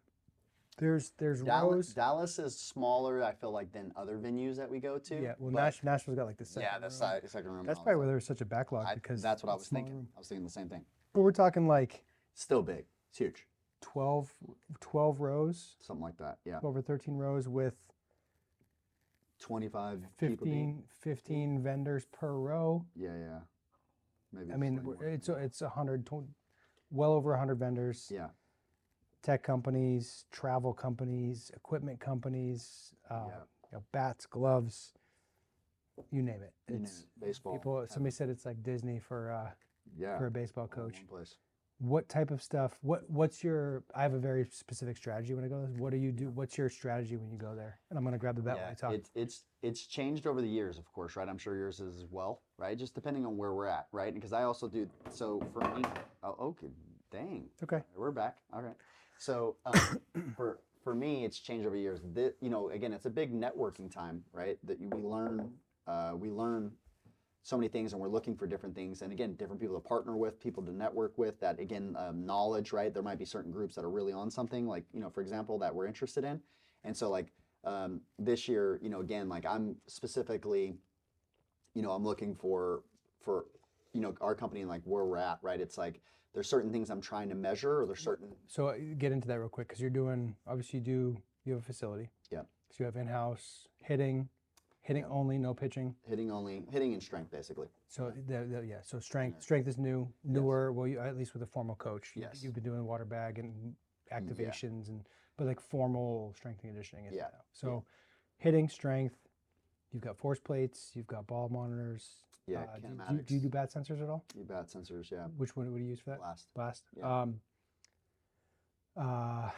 F: There's there's
E: Dallas,
F: rows.
E: Dallas is smaller, I feel like, than other venues that we go to.
F: Yeah, well, Nash, Nashville's got like the second.
E: yeah, the
F: room.
E: second room.
F: That's probably where there's such a backlog.
E: I-
F: because
E: that's what I was thinking.
F: room.
E: I was thinking the same thing.
F: But we're talking like
E: Still big. It's huge.
F: 12, 12 rows,
E: Something like that. Yeah.
F: Over 13 rows with
E: 25 people. being-
F: 15, 15 vendors per row.
E: Yeah, yeah. Maybe
F: I mean,
E: more.
F: it's it's a hundred, well over a hundred vendors.
E: Yeah.
F: Tech companies, travel companies, equipment companies, uh,
E: Yeah.
F: you know, bats, gloves, you name it.
E: You name
F: It's
E: it, baseball.
F: people. Somebody said it's like Disney for uh,
E: yeah.
F: for a baseball
E: all in
F: coach.
E: one place.
F: What type of stuff? What what's your? I have a very specific strategy when I go. there. What do you do? What's your strategy when you go there? And I'm gonna grab the bat when I talk.
E: It's it's it's changed over the years, of course, right? I'm sure yours is as well, right? Just depending on where we're at, right? Because I also do. So for me, oh, okay, dang,
F: okay.
E: we're back. All right. So um, for for me, it's changed over years. this, you know, again, it's a big networking time, right? That you- we learn, uh, we learn so many things, and we're looking for different things. And again, different people to partner with, people to network with. That again, um, knowledge, right? There might be certain groups that are really on something, like you know, for example, that we're interested in. And so, like um, this year, you know, again, like I'm specifically, you know, I'm looking for for you know our company and like where we're at, right? It's like there's certain things I'm trying to measure, or there's certain
F: So uh, get into that real quick because you're doing. Obviously, you do. You have a facility.
E: Yeah.
F: So you have in-house hitting, hitting
E: Yeah.
F: only, no pitching.
E: hitting only hitting and strength basically.
F: So the, the, yeah, so strength strength is new, newer. Well, you, at least with a formal coach. You-
E: Yes.
F: You've been doing water bag and activations and but like formal strength and conditioning. Is
E: Yeah,
F: now. So hitting strength. You've got force plates. You've got ball monitors.
E: Yeah,
F: uh, do, do, do you do bat sensors at all?
E: You bat sensors, yeah.
F: Which one would you use for that?
E: Blast.
F: Blast.
E: Yeah.
F: Um, uh,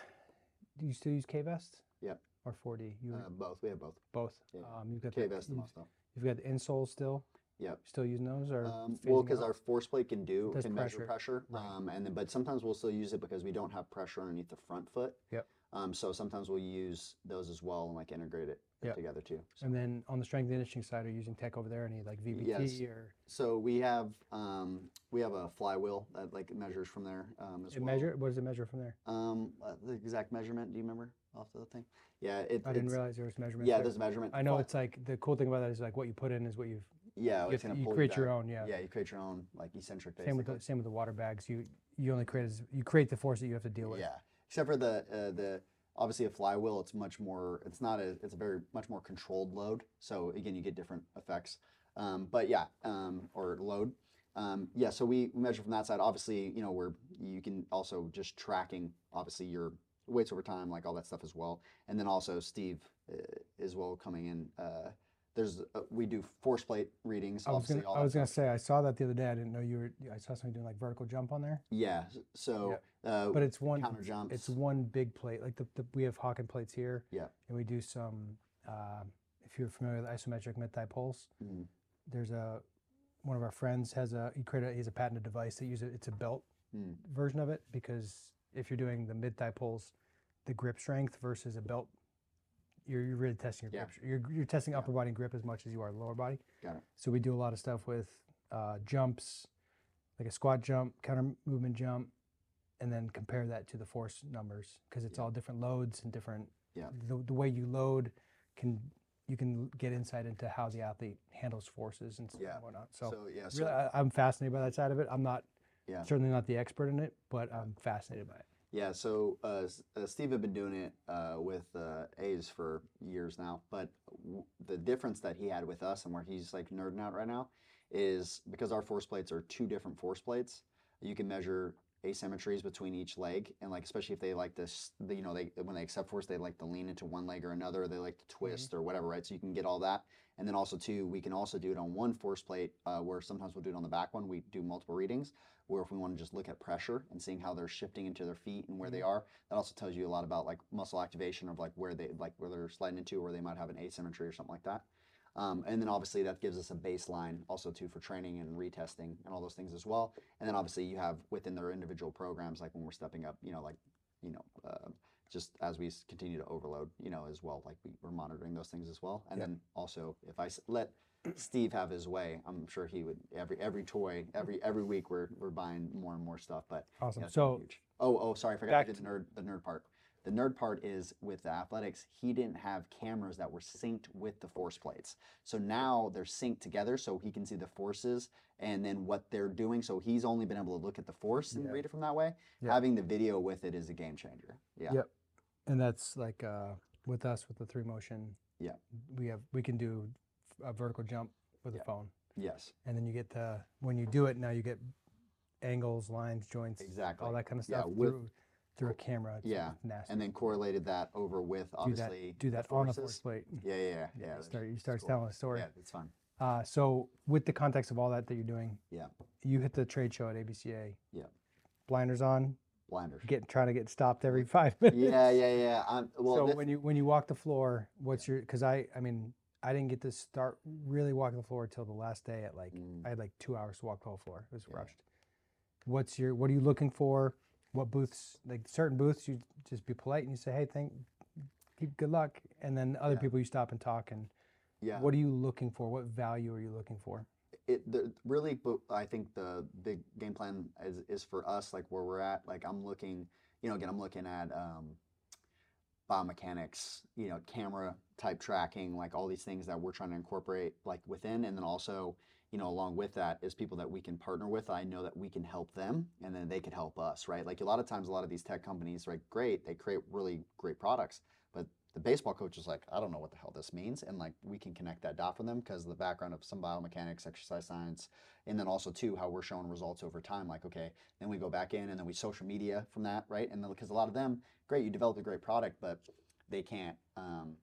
F: do you still use K vest?
E: Yep.
F: Or 4D? You
E: Uh, both. We have both.
F: both.
E: yeah.
F: Um, you've got
E: K
F: the, you've,
E: most though.
F: you've got the insole still.
E: Yep.
F: Still using those or?
E: Um, well, because our force plate can do can measure
F: pressure,
E: pressure,
F: right.
E: um, and then but sometimes we'll still use it because we don't have pressure underneath the front foot.
F: Yep.
E: Um, so sometimes we'll use those as well and like integrate it
F: Yep.
E: together too. So.
F: And then on the strength and conditioning side, are you using tech over there? Any like VBT
E: Yes.
F: or
E: So we have um, we have a flywheel that like measures from there um, as
F: it
E: well.
F: measure? What does it measure from there?
E: Um, uh, the exact measurement. Do you remember off the thing? Yeah, it,
F: I didn't
E: it's,
F: realize there was measurement.
E: Yeah,
F: there.
E: there's measurement.
F: I know
E: Fly-
F: it's like the cool thing about that is like what you put in is what you've.
E: yeah,
F: you
E: it's
F: have
E: gonna
F: you
E: pull
F: create your own, yeah.
E: Yeah, you create your own like eccentric.
F: Same with the same with the water bags. You you only create as, you create the force that you have to deal with.
E: Yeah, except for the uh, the obviously a flywheel. It's much more. It's not a. It's a very much more controlled load. So again, you get different effects. Um, but yeah, um, or load. Um, yeah, so we measure from that side. Obviously, you know, where you can also just tracking obviously your weights over time, like all that stuff as well. And then also Steve uh, as well coming in. Uh, there's uh, we do force plate readings.
F: I was
E: obviously,
F: gonna
E: all
F: I was gonna say I saw that the other day. I didn't know you were. I saw somebody doing like vertical jump on there.
E: Yeah. So, uh,
F: But it's one.
E: counter jumps.
F: It's one big plate. Like the, the we have Hawkin plates here.
E: Yeah.
F: And we do some. Uh, if you're familiar with isometric mid thigh pulls,
E: Mhm.
F: there's a one of our friends has a he created a, he's a patented device that uses it's a belt
E: Mm.
F: version of it because if you're doing the mid thigh pulls, the grip strength versus a belt, you're, you're really testing your
E: Yeah.
F: grip. You're, you're testing upper body grip as much as you are lower body.
E: Got it.
F: So we do a lot of stuff with uh, jumps, like a squat jump, counter movement jump, and then compare that to the force numbers because it's
E: Yeah.
F: all different loads and different.
E: Yeah.
F: The, the way you load can you can get insight into how the athlete handles forces and,
E: Yeah.
F: and whatnot. So,
E: So yeah. So
F: really, I, I'm fascinated by that side of it. I'm not
E: Yeah.
F: certainly not the expert in it, but I'm fascinated by it.
E: Yeah, so uh, uh, Steve had been doing it uh, with uh, A's for years now, but the difference that he had with us and where he's like nerding out right now is because our force plates are two different force plates. You can measure asymmetries between each leg, and like especially if they like this, the, you know, they when they accept force, they like to lean into one leg or another, or they like to twist or whatever, right? So you can get all that, and then also too, we can also do it on one force plate, uh, where sometimes we'll do it on the back one. We do multiple readings, where if we want to just look at pressure and seeing how they're shifting into their feet and where they are, that also tells you a lot about like muscle activation of like where they like where they're sliding into or where they might have an asymmetry or something like that. Um, and then obviously that gives us a baseline also too for training and retesting and all those things as well. And then obviously you have within their individual programs like when we're stepping up, you know, like you know, uh, just as we continue to overload, you know, as well, like we, we're monitoring those things as well. And
F: Yep.
E: then also if I let Steve have his way, I'm sure he would every every toy every every week we're we're buying more and more stuff. But
F: Awesome. So
E: oh oh sorry, I forgot to do the nerd the nerd part. The nerd part is with the athletics, he didn't have cameras that were synced with the force plates. So now they're synced together so he can see the forces and then what they're doing. So he's only been able to look at the force and
F: Yeah.
E: read it from that way.
F: Yeah.
E: Having the video with it is a game changer. Yeah.
F: Yep. and that's like uh, with us with the three motion.
E: Yeah.
F: We have we can do a vertical jump with
E: Yeah.
F: a phone,
E: Yes.
F: and then you get the when you do it now you get angles, lines, joints,
E: Exactly.
F: all that kind of stuff.
E: Yeah, with-
F: through through a camera. It's
E: Yeah,
F: nasty.
E: And then correlated that over with
F: do
E: obviously
F: that do that on a force plate.
E: Yeah, yeah, yeah. yeah
F: you start you start
E: cool.
F: telling a story.
E: Yeah, it's fun.
F: Uh, so with the context of all that that you're doing,
E: Yeah.
F: you hit the trade show at ABCA.
E: Yeah.
F: Blinders on,
E: Blinders.
F: get trying to get stopped every five minutes.
E: yeah, yeah, yeah. I'm, well,
F: so
E: this-
F: when you when you walk the floor, what's your? Because I I mean I didn't get to start really walking the floor until the last day at like
E: Mm.
F: I had like two hours to walk the whole floor. It was
E: Yeah.
F: rushed. What's your? What are you looking for? What booths? Like certain booths, you just be polite and you say, "Hey, thank, keep good luck," and then other
E: Yeah.
F: people you stop and talk and.
E: yeah.
F: What are you looking for? What value are you looking for?
E: it the, really i think the big game plan is, is for us like where we're at like i'm looking you know again i'm looking at um biomechanics you know camera type tracking like all these things that we're trying to incorporate like within and then also you know along with that is people that we can partner with. I know that we can help them and then they can help us right? Like a lot of times a lot of these tech companies right great they create really great products but the baseball coach is like i don't know what the hell this means and like we can connect that dot for them because the background of some biomechanics exercise science and then also too how we're showing results over time like okay then we go back in and then we social media from that right? And because a lot of them great you developed a great product but they can't um,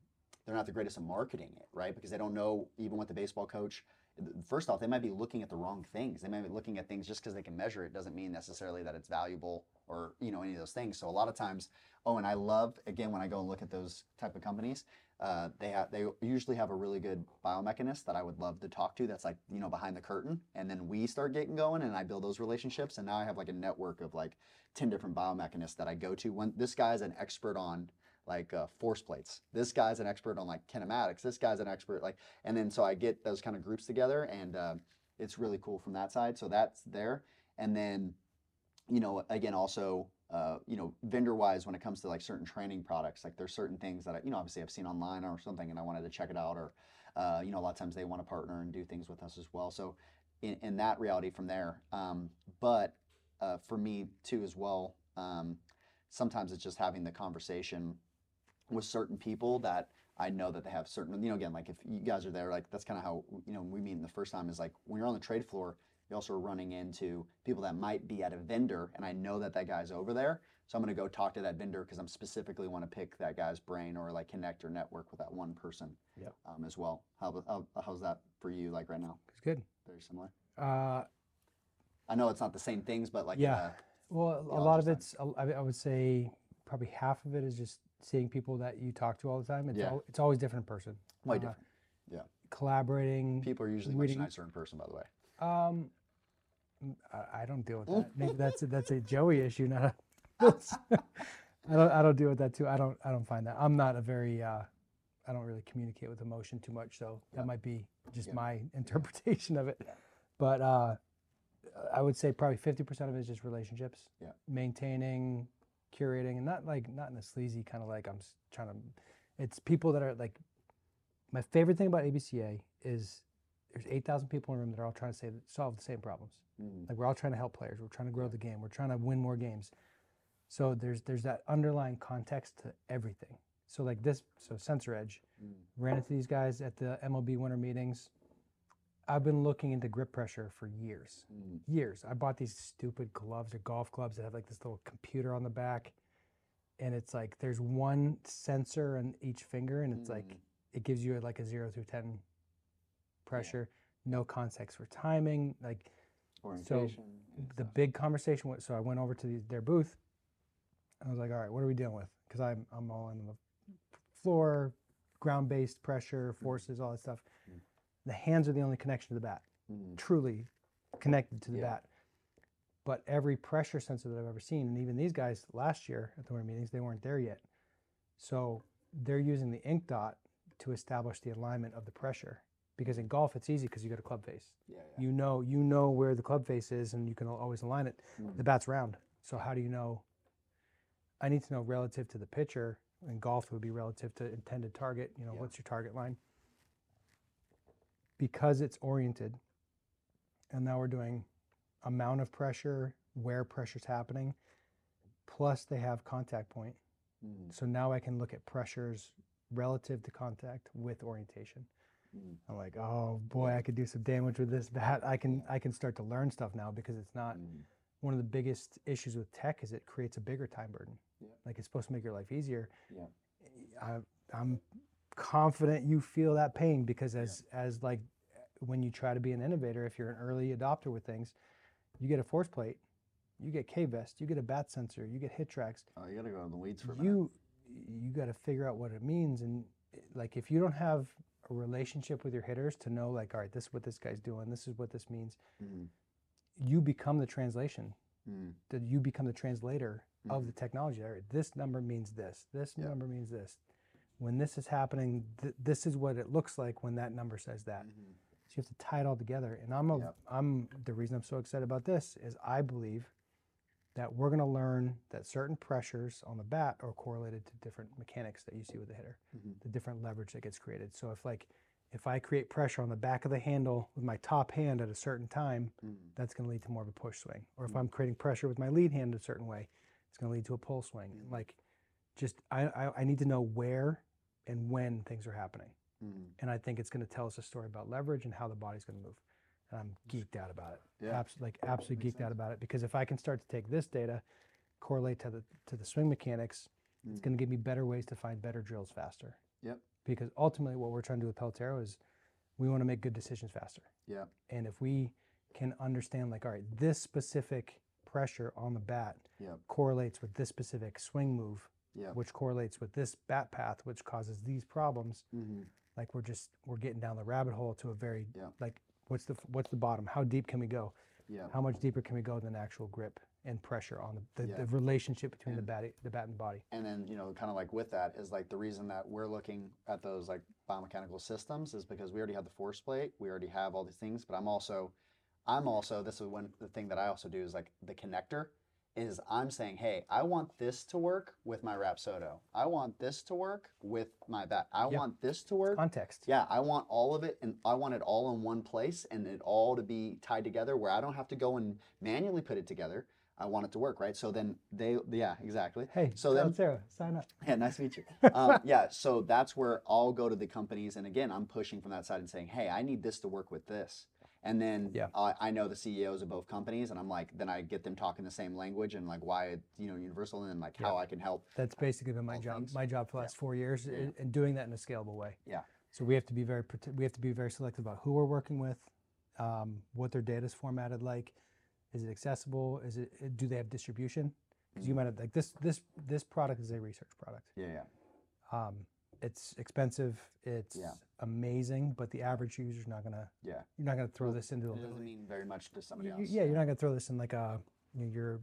E: they're not the greatest at marketing it right? Because they don't know even what the baseball coach first off, they might be looking at the wrong things. They might be looking at things just because they can measure it doesn't mean necessarily that it's valuable or you know any of those things. So a lot of times, oh, and I love again when I go and look at those type of companies, uh, they have they usually have a really good biomechanist that I would love to talk to. That's like you know behind the curtain, and then we start getting going, and I build those relationships, and now I have like a network of like ten different biomechanists that I go to. When this guy is an expert on like uh, force plates. This guy's an expert on like kinematics. This guy's an expert like, and then so I get those kind of groups together, and uh, it's really cool from that side. So that's there, and then, you know, again, also, uh, you know, vendor wise, when it comes to like certain training products, like there's certain things that I, you know, obviously I've seen online or something, and I wanted to check it out, or, uh, you know, a lot of times they want to partner and do things with us as well. So, in, in that reality from there, um, but uh, for me too as well. Um, sometimes it's just having the conversation with certain people that I know that they have certain, you know, again, like if you guys are there, like that's kind of how, you know, we meet the first time is like when you're on the trade floor, you're also running into people that might be at a vendor and I know that that guy's over there. So I'm going to go talk to that vendor because I'm specifically want to pick that guy's brain or like connect or network with that one person
F: Yep.
E: um, as well. How, how, how's that for you like right now?
F: It's good.
E: Very similar.
F: Uh,
E: I know it's not the same things, but like,
F: Yeah.
E: uh,
F: well, a lot of it's, I would say probably half of it is just seeing people that you talk to all the time. It's,
E: Yeah.
F: al- it's always different in person.
E: way
F: Uh,
E: different. Yeah.
F: Collaborating.
E: People are usually
F: reading-
E: much nicer in person, by the way.
F: Um, I, I don't deal with that. Maybe that's a, that's a Joey issue, not a. I don't I don't deal with that too. I don't I don't find that. I'm not a very uh, I don't really communicate with emotion too much, so
E: Yeah.
F: that might be just
E: Yeah.
F: my interpretation of it. But uh, I would say probably 50% of it is just relationships.
E: Yeah.
F: Maintaining, curating, and not like not in a sleazy kind of like I'm trying to. It's people that are like. My favorite thing about ABCA is there's 8,000 people in a room that are all trying to say, solve the same problems.
E: Mhm.
F: Like we're all trying to help players. We're trying to grow the game. We're trying to win more games. So there's there's that underlying context to everything. So like this, so Sensor Edge,
E: Mm.
F: ran into these guys at the MLB winter meetings. I've been looking into grip pressure for years,
E: Mm.
F: years. I bought these stupid gloves or golf gloves that have like this little computer on the back, and it's like there's one sensor on each finger, and it's like
E: Mm.
F: it gives you like a zero through ten pressure, no context for timing, like
E: So
F: the big conversation was so I went over to the, their booth. And I was like, all right, what are we dealing with? Because I'm I'm all in the floor, ground based pressure, forces, all that stuff. The hands are the only connection to the bat,
E: Mm.
F: truly connected to the
E: Yeah.
F: bat. But every pressure sensor that I've ever seen, and even these guys last year at the winter meetings, they weren't there yet. So they're using the ink dot to establish the alignment of the pressure. Because in golf, it's easy because you got a club face
E: Yeah, yeah.
F: you know you know where the club face is and you can always align it
E: Mm.
F: the bat's round so how do you know i need to know relative to the pitcher and golf it would be relative to intended target you know
E: Yeah.
F: what's your target line because it's oriented and now we're doing amount of pressure where pressure's happening plus they have contact point
E: Mm.
F: so now i can look at pressures relative to contact with orientation
E: Mm.
F: I'm like, oh boy, I could do some damage with this bat. I can I can start to learn stuff now because it's not
E: Mm.
F: one of the biggest issues with tech is it creates a bigger time burden.
E: Yeah.
F: Like it's supposed to make your life easier.
E: Yeah.
F: I, I'm confident you feel that pain because as as like when you try to be an innovator, if you're an early adopter with things, you get a force plate, you get K vest, you get a bat sensor, you get HitTrax
E: Oh, you gotta go in the weeds for a minute.
F: you you got to figure out what it means and like if you don't have a relationship with your hitters to know like all right this is what this guy's doing this is what this means
E: Mm.
F: you become the translation
E: Mm.
F: that you become the translator of
E: Mhm.
F: the technology all right this number means this this
E: Yeah.
F: number means this when this is happening th- this is what it looks like when that number says that
E: Mhm.
F: so you have to tie it all together and i'm a,
E: Yep.
F: i'm the reason i'm so excited about this is i believe that we're going to learn that certain pressures on the bat are correlated to different mechanics that you see with the hitter
E: Mhm.
F: the different leverage that gets created so if like if i create pressure on the back of the handle with my top hand at a certain time
E: Mm.
F: that's going to lead to more of a push swing or if i'm creating pressure with my lead hand a certain way it's going to lead to a pull swing
E: Mhm.
F: like just I, I i need to know where and when things are happening
E: Mm.
F: and I think it's going to tell us a story about leverage and how the body's going to move. And I'm geeked out about it.
E: Yeah.
F: Abs- like absolutely geeked out about it because if I can start to take this data, correlate to the to the swing mechanics, it's
E: Mm.
F: going to give me better ways to find better drills faster.
E: Yep.
F: Because ultimately, what we're trying to do with Pelotero is we want to make good decisions faster.
E: Yeah.
F: And if we can understand, like, all right, this specific pressure on the bat
E: Yep.
F: correlates with this specific swing move,
E: Yep.
F: which correlates with this bat path, which causes these problems.
E: Mm-hmm.
F: Like we're just we're getting down the rabbit hole to a very
E: Yeah.
F: like what's the what's the bottom? How deep can we go?
E: Yeah.
F: How much deeper can we go than actual grip and pressure on the, the,
E: Yeah.
F: the relationship between the bat the bat and the body?
E: And then, you know, kind of like with that is like the reason that we're looking at those like biomechanical systems is because we already have the force plate, we already have all these things, but I'm also, I'm also, this is one the thing that I also do is like the connector is I'm saying, hey, I want this to work with my Rapsodo. I want this to work with my bat. I
F: Yeah.
E: want this to work.
F: Context.
E: Yeah, I want all of it and I want it all in one place and it all to be tied together where I don't have to go and manually put it together. I want it to work, right? So then they, yeah, exactly.
F: Hey,
E: so then
F: Sarah, sign up.
E: yeah, nice to meet you. Um, yeah, so that's where I'll go to the companies, and again, I'm pushing from that side and saying, "Hey, I need this to work with this." And then
F: Yeah.
E: I, I know the CEOs of both companies, and I'm like, then I get them talking the same language and like why you know Universal, and then like how I can help.
F: That's basically been my job.
E: things.
F: My job for the
E: Yeah.
F: last four years,
E: Yeah.
F: and doing that in a scalable way.
E: Yeah.
F: So we have to be very we have to be very selective about who we're working with, um, what their data is formatted like, is it accessible? Is it do they have distribution? Because you
E: Mm-hmm.
F: might have like this this this product is a research product.
E: Yeah, yeah,
F: Um, it's expensive. It's
E: Yeah.
F: amazing, but the average user's not gonna.
E: yeah.
F: You're not gonna throw this into a
E: It doesn't mean very much to somebody else.
F: yeah, you're not gonna throw this in like a you know, your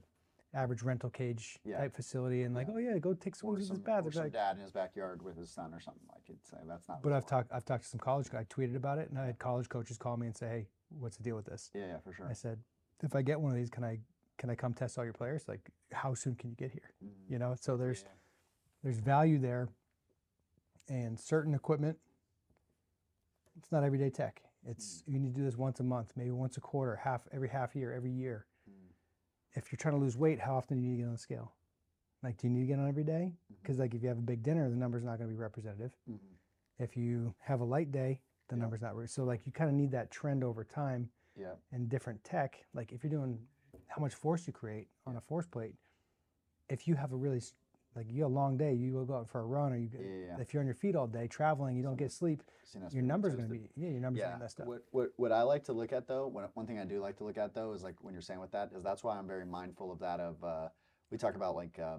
F: average rental cage
E: Yeah.
F: type facility and like,
E: Yeah.
F: oh yeah, go take with
E: some,
F: this bat.
E: or some
F: like,
E: dad in his backyard with his son or something like it. So that's not.
F: But I've talked I've talked to some college I tweeted about it and I had college coaches call me and say, Hey, what's the deal with this?
E: Yeah, yeah, for sure.
F: I said, If I get one of these, can I can I come test all your players? Like, how soon can you get here?
E: Mhm.
F: You know, so there's
E: Yeah.
F: there's value there and certain equipment, it's not everyday tech. It's
E: Mm.
F: you need to do this once a month, maybe once a quarter, half every half year, every year.
E: Mm.
F: If you're trying to lose weight, how often do you need to get on the scale? Like, do you need to get on every day?
E: Mm-hmm.
F: Because like if you have a big dinner, the number's not going to be representative.
E: Mhm.
F: If you have a light day, the
E: Yeah.
F: number's not re- so like you kind of need that trend over time
E: Yeah.
F: and different tech. Like if you're doing how much force you create on a force plate, if you have a really like you have a long day, you go out for a run, or you
E: Yeah,
F: if you're on your feet all day traveling, you don't get sleep, your numbers are going to be yeah, your numbers are
E: yeah.
F: messed up.
E: What, what what I like to look at though, one, one thing I do like to look at though is like when you're saying with that is that's why I'm very mindful of that. Of uh, we talk about like uh,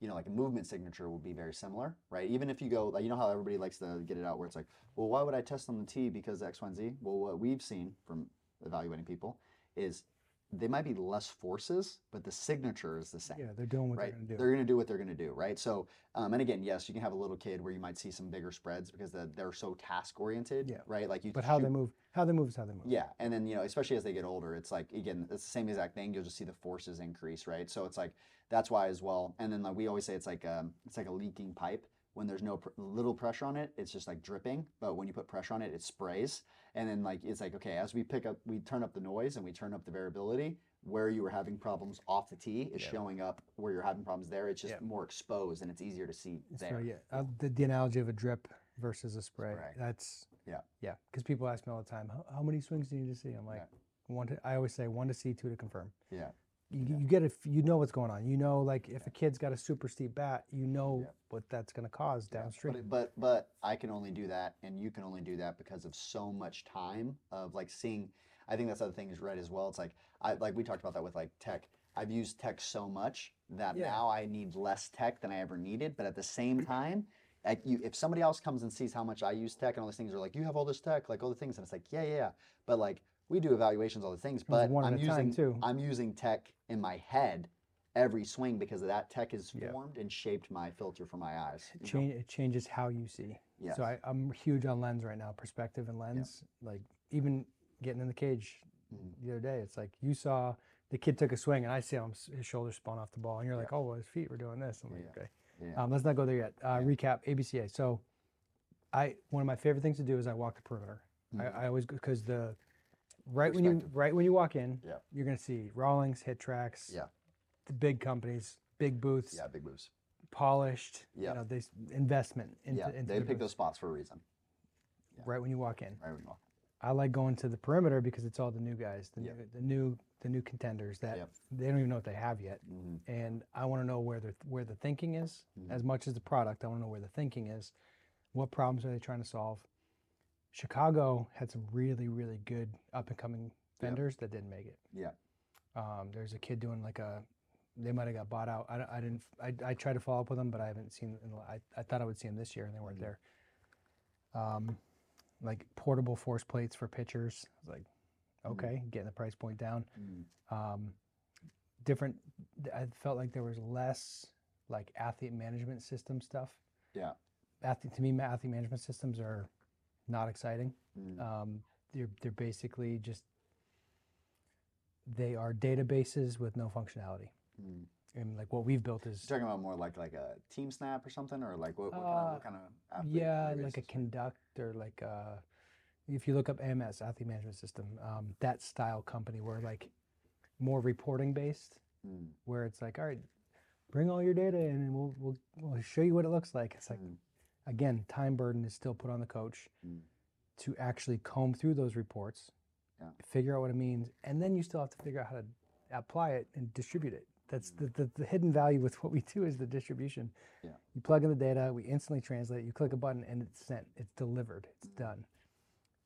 E: you know like a movement signature will be very similar, right? Even if you go like you know how everybody likes to get it out where it's like, well, why would I test on the T because X, Y, and Z? Well, what we've seen from evaluating people is they might be less forces, but the signature is the same
F: Yeah, they're doing what
E: right?
F: they're going to do.
E: They're going to do what they're going to do, right? So, um, and again, yes, you can have a little kid where you might see some bigger spreads because the, they're so task oriented,
F: Yeah.
E: right? Like you.
F: but how
E: shoot-
F: they move, how they move is how they move.
E: Yeah, and then you know, especially as they get older, it's like again, it's the same exact thing. You'll just see the forces increase, right? So it's like that's why as well. And then like we always say, it's like um, it's like a leaking pipe. When there's no pr- little pressure on it, it's just like dripping. But when you put pressure on it, it sprays. And then like it's like okay, as we pick up, we turn up the noise and we turn up the variability. Where you were having problems off the tee is
F: Yeah.
E: showing up. Where you're having problems there, it's just
F: Yeah.
E: more exposed and it's easier to see
F: It's
E: there.
F: very- yeah, uh, the, the analogy of a drip versus a spray.
E: Spray.
F: That's
E: Yeah.
F: yeah. Because people ask me all the time, how, how many swings do you need to see? I'm like, one to. I always say one to see, two to confirm.
E: Yeah.
F: You, you get it. You know what's going on. You know, like if a kid's got a super steep bat, you know
E: Yeah.
F: what that's going to cause
E: Yeah,
F: downstream.
E: But, but but I can only do that, and you can only do that because of so much time of like seeing. I think that's other thing is right as well. It's like I like we talked about that with like tech. I've used tech so much that
F: Yeah.
E: now I need less tech than I ever needed. But at the same time, like you, if somebody else comes and sees how much I use tech and all these things, are like, you have all this tech, like all the things, and it's like, yeah, yeah, yeah. But like we do evaluations, all the things, but
F: one at
E: I'm
F: a time,
E: using
F: too.
E: I'm using tech in my head every swing because of that tech has
F: Yeah.
E: formed and shaped my filter for my eyes.
F: it, change, it changes how you see.
E: Yes.
F: So I, I'm huge on lens right now, perspective and lens. Like even getting in the cage
E: Mhm.
F: the other day, it's like you saw the kid took a swing and I see him s- his shoulder spun off the ball, and you're like, oh, well, his feet were doing this. I'm like, okay.
E: Yeah.
F: Um, let's not go there yet. Uh, Recap ABCA. So, I one of my favorite things to do is I walk the perimeter. I, I always because the right when you right when you walk in,
E: Yeah.
F: you're gonna see Rawlings, HitTrax,
E: Yeah.
F: the big companies, big booths,
E: Yeah, big moves.
F: polished.
E: Yeah.
F: You know, this investment into,
E: yeah,
F: into
E: they
F: the
E: pick
F: booth
E: those spots for a reason.
F: right when you walk in.
E: Right when you walk.
F: I like going to the perimeter because it's all the new guys, the
E: Yep.
F: new the new the new contenders that
E: Yep.
F: they don't even know what they have yet.
E: Mhm.
F: and I want to know where the where the thinking is
E: Mhm.
F: as much as the product. I want to know where the thinking is. What problems are they trying to solve? Chicago had some really, really good up and coming vendors that didn't make it.
E: Yeah.
F: Um, there's a kid doing like a, they might have got bought out. I, I didn't, I, I tried to follow up with them, but I haven't seen, I, I thought I would see them this year and they weren't
E: Mhm.
F: there. Um, like portable force plates for pitchers. I was like,
E: Mhm.
F: okay, getting the price point down.
E: Mm.
F: Um, different, I felt like there was less like athlete management system stuff.
E: Yeah.
F: Athlete, to me, athlete management systems are not exciting.
E: Mm.
F: Um, they're they're basically just they are databases with no functionality.
E: Mm.
F: And like what we've built is
E: You're talking about more like like a TeamSnap or something, or like what, what, kind,
F: Uh,
E: of, what kind of
F: yeah, like a Kinduct or like uh if you look up AMS, athlete management system, um, that style company where like more reporting based,
E: Mm.
F: where it's like, all right, bring all your data in and we'll we'll, we'll show you what it looks like. It's like
E: Mm.
F: Again, time burden is still put on the coach
E: Mm.
F: to actually comb through those reports,
E: Yeah.
F: figure out what it means, and then you still have to figure out how to apply it and distribute it. That's
E: Mm.
F: the, the, the hidden value with what we do is the distribution.
E: Yeah.
F: You plug in the data, we instantly translate, you click a button and it's sent, it's delivered, it's
E: Mm.
F: done.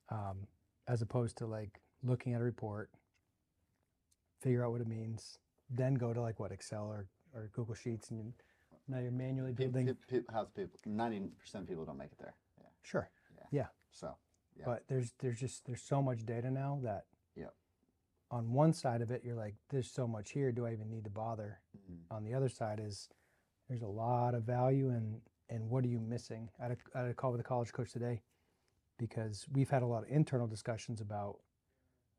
F: Um, as opposed to like looking at a report, figure out what it means, then go to like what Excel or, or Google Sheets and you, now you're manually
E: Pe-
F: building.
E: pe- pe- how's people? Ninety percent of people don't make it there. Yeah.
F: Sure.
E: Yeah.
F: Yeah.
E: So. Yeah.
F: But there's there's just there's so much data now that
E: Yep.
F: on one side of it you're like there's so much here do I even need to bother?
E: Mhm.
F: On the other side is there's a lot of value and and what are you missing? I had a, I had a call with a college coach today because we've had a lot of internal discussions about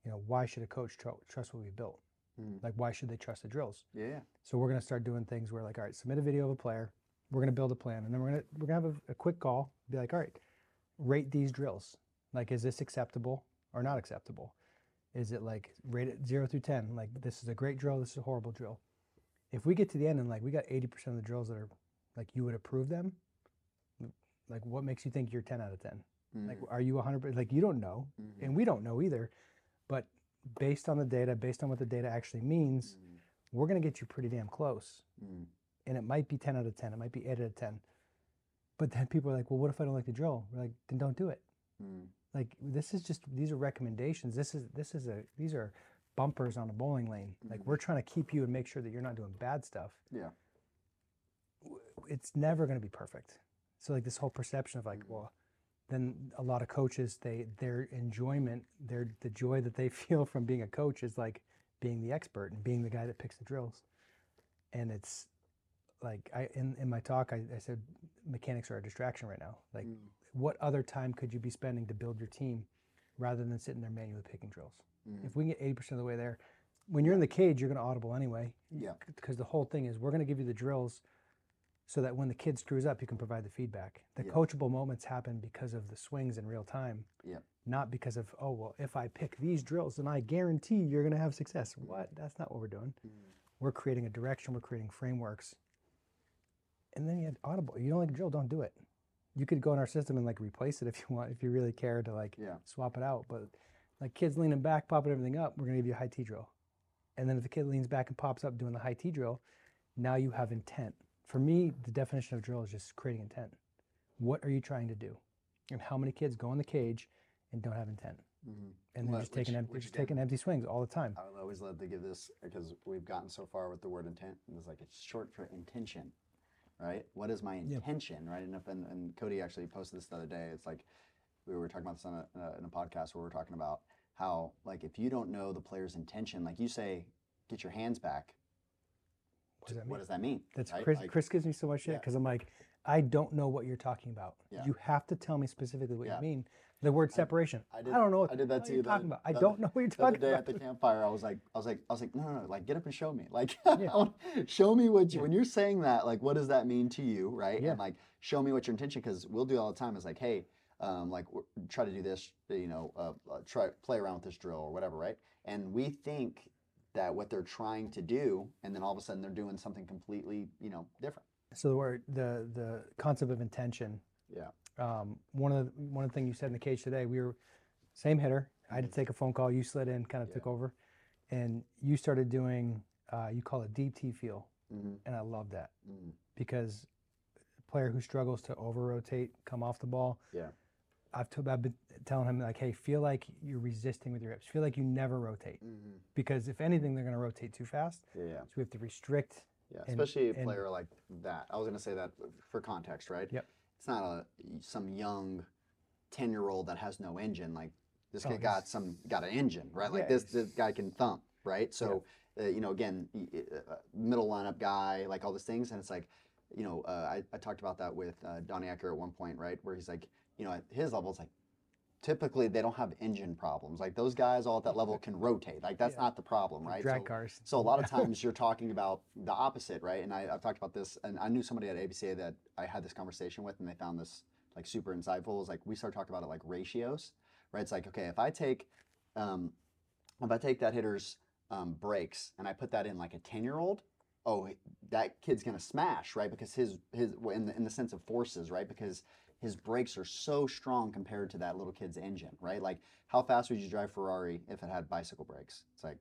F: you know why should a coach tr- trust what we built?
E: Mhm.
F: Like why should they trust the drills?
E: Yeah.
F: So we're going to start doing things where like, all right, submit a video of a player. We're going to build a plan, and then we're going to we're going to have a, a quick call. Be like, all right, rate these drills. Like, is this acceptable or not acceptable? Is it like rate it zero through ten? Like, this is a great drill. This is a horrible drill. If we get to the end and like we got eighty percent of the drills that are like you would approve them, like what makes you think you're ten out of ten? Like,
E: Mm.
F: are you hundred? Like, you don't know,
E: Mhm.
F: and we don't know either. But based on the data, based on what the data actually means,
E: Mm.
F: we're going to get you pretty damn close
E: Mm.
F: and it might be 10 out of 10 it might be 8 out of 10 but then people are like well what if i don't like the drill we're like then don't do it
E: Mm.
F: like this is just these are recommendations this is this is a these are bumpers on a bowling lane like
E: Mhm.
F: we're trying to keep you and make sure that you're not doing bad stuff
E: Yeah.
F: It's never going to be perfect so like this whole perception of like
E: Mhm.
F: well then a lot of coaches they their enjoyment their the joy that they feel from being a coach is like being the expert and being the guy that picks the drills and it's like i in, in my talk I, I said mechanics are a distraction right now like
E: Mm.
F: what other time could you be spending to build your team rather than sitting there manually picking drills
E: Mhm.
F: if we can get 80% of the way there when you're in the cage you're going to audible anyway
E: Yeah.
F: because the whole thing is we're going to give you the drills so that when the kid screws up you can provide the feedback. The
E: Yeah.
F: coachable moments happen because of the swings in real time
E: Yeah.
F: not because of oh well if i pick these drills then i guarantee you're going to have success. What? That's not what we're doing.
E: Mm.
F: we're creating a direction we're creating frameworks. And then you had audible. You don't like a drill don't do it. You could go in our system and like replace it if you want if you really care to like
E: Yeah.
F: swap it out. But like kids leaning back popping everything up we're going to give you a high t drill. And then if the kid leans back and pops up doing the high t drill now you have intent for me the definition of drill is just creating intent what are you trying to do and how many kids go in the cage and don't have intent
E: Mhm.
F: and they're just taking
E: which-
F: em- they're
E: which
F: just taking empty swings all the time
E: I would always love to give this because we've gotten so far with the word intent. And it's like it's short for intention, right? What is my intention, right? And, if, and, and Cody actually posted this the other day. It's like we were talking about this on a, uh, in a podcast where we are talking about how like if you don't know the player's intention, like you say, get your hands back.
F: What does that mean
E: What does that mean?
F: That's
E: right?
F: Chris.
E: Like,
F: Chris gives me so much shit
E: yeah.
F: because I'm like, I don't know what you're talking about.
E: Yeah.
F: You have to tell me specifically what
E: Yeah.
F: you mean. The word separation.
E: I
F: I,
E: did-
F: don't know what
E: I did that
F: to
E: the-
F: talking about. I
E: the-
F: don't know what you're
E: the other
F: talking
E: day
F: about.
E: at the campfire, I was like, I was like, I was like, no, no, no, like get up and show me. Like,
F: Yeah.
E: Show me what you,
F: Yeah.
E: when you're saying that, like, what does that mean to you, right?
F: Yeah.
E: And like, show me what your intention, because we'll do it all the time. It's like, hey, um, like, try to do this, you know, uh, uh, try play around with this drill or whatever, right? And we think that what they're trying to do, and then all of a sudden they're doing something completely, you know, different.
F: So the word, the the concept of intention.
E: Yeah.
F: Um, one of the one of the things you said in the cage today, we were same hitter. I had to take a phone call. You slid in, kind of took
E: Mm-hmm.
F: Over, and you started doing. Uh, you call it deep T feel,
E: Mm-hmm.
F: and I love that
E: Mm-hmm.
F: because a player who struggles to over rotate, come off the ball,
E: Yeah.
F: I've, t- I've been telling him like, hey, feel like you're resisting with your hips. Feel like you never rotate
E: Mhm.
F: because if anything, they're going to rotate too fast.
E: Yeah, yeah.
F: So we have to restrict.
E: Yeah,
F: And-
E: especially a
F: and-
E: player like that. I was going to say that for context, right?
F: Yep.
E: It's not a some young ten year old that has no engine. Like this
F: Oh,
E: kid got some got an engine, right? Like
F: Yeah,
E: this this guy can thump, right? So uh, you know, again, uh, middle lineup guy, like all these things, and it's like, you know, uh, I, I talked about that with uh, Donnie Ecker at one point, right? Where he's like, you know, at his level, it's like typically they don't have engine problems. Like those guys all at that level can rotate. Like that's
F: Yeah.
E: not the problem, right?
F: Drag
E: So-
F: cars.
E: so a lot of times you're talking about the opposite, right? And I, I've talked about this, and I knew somebody at ABCA that I had this conversation with, and they found this like super insightful. Is like we started talking about it like ratios, right? It's like okay, if I take, um, if I take that hitter's um, brakes and I put that in like a ten year old, oh, that kid's gonna smash, right? Because his his in the in the sense of forces, right? Because his brakes are so strong compared to that little kid's engine, right? Like how fast would you drive Ferrari if it had bicycle brakes? It's like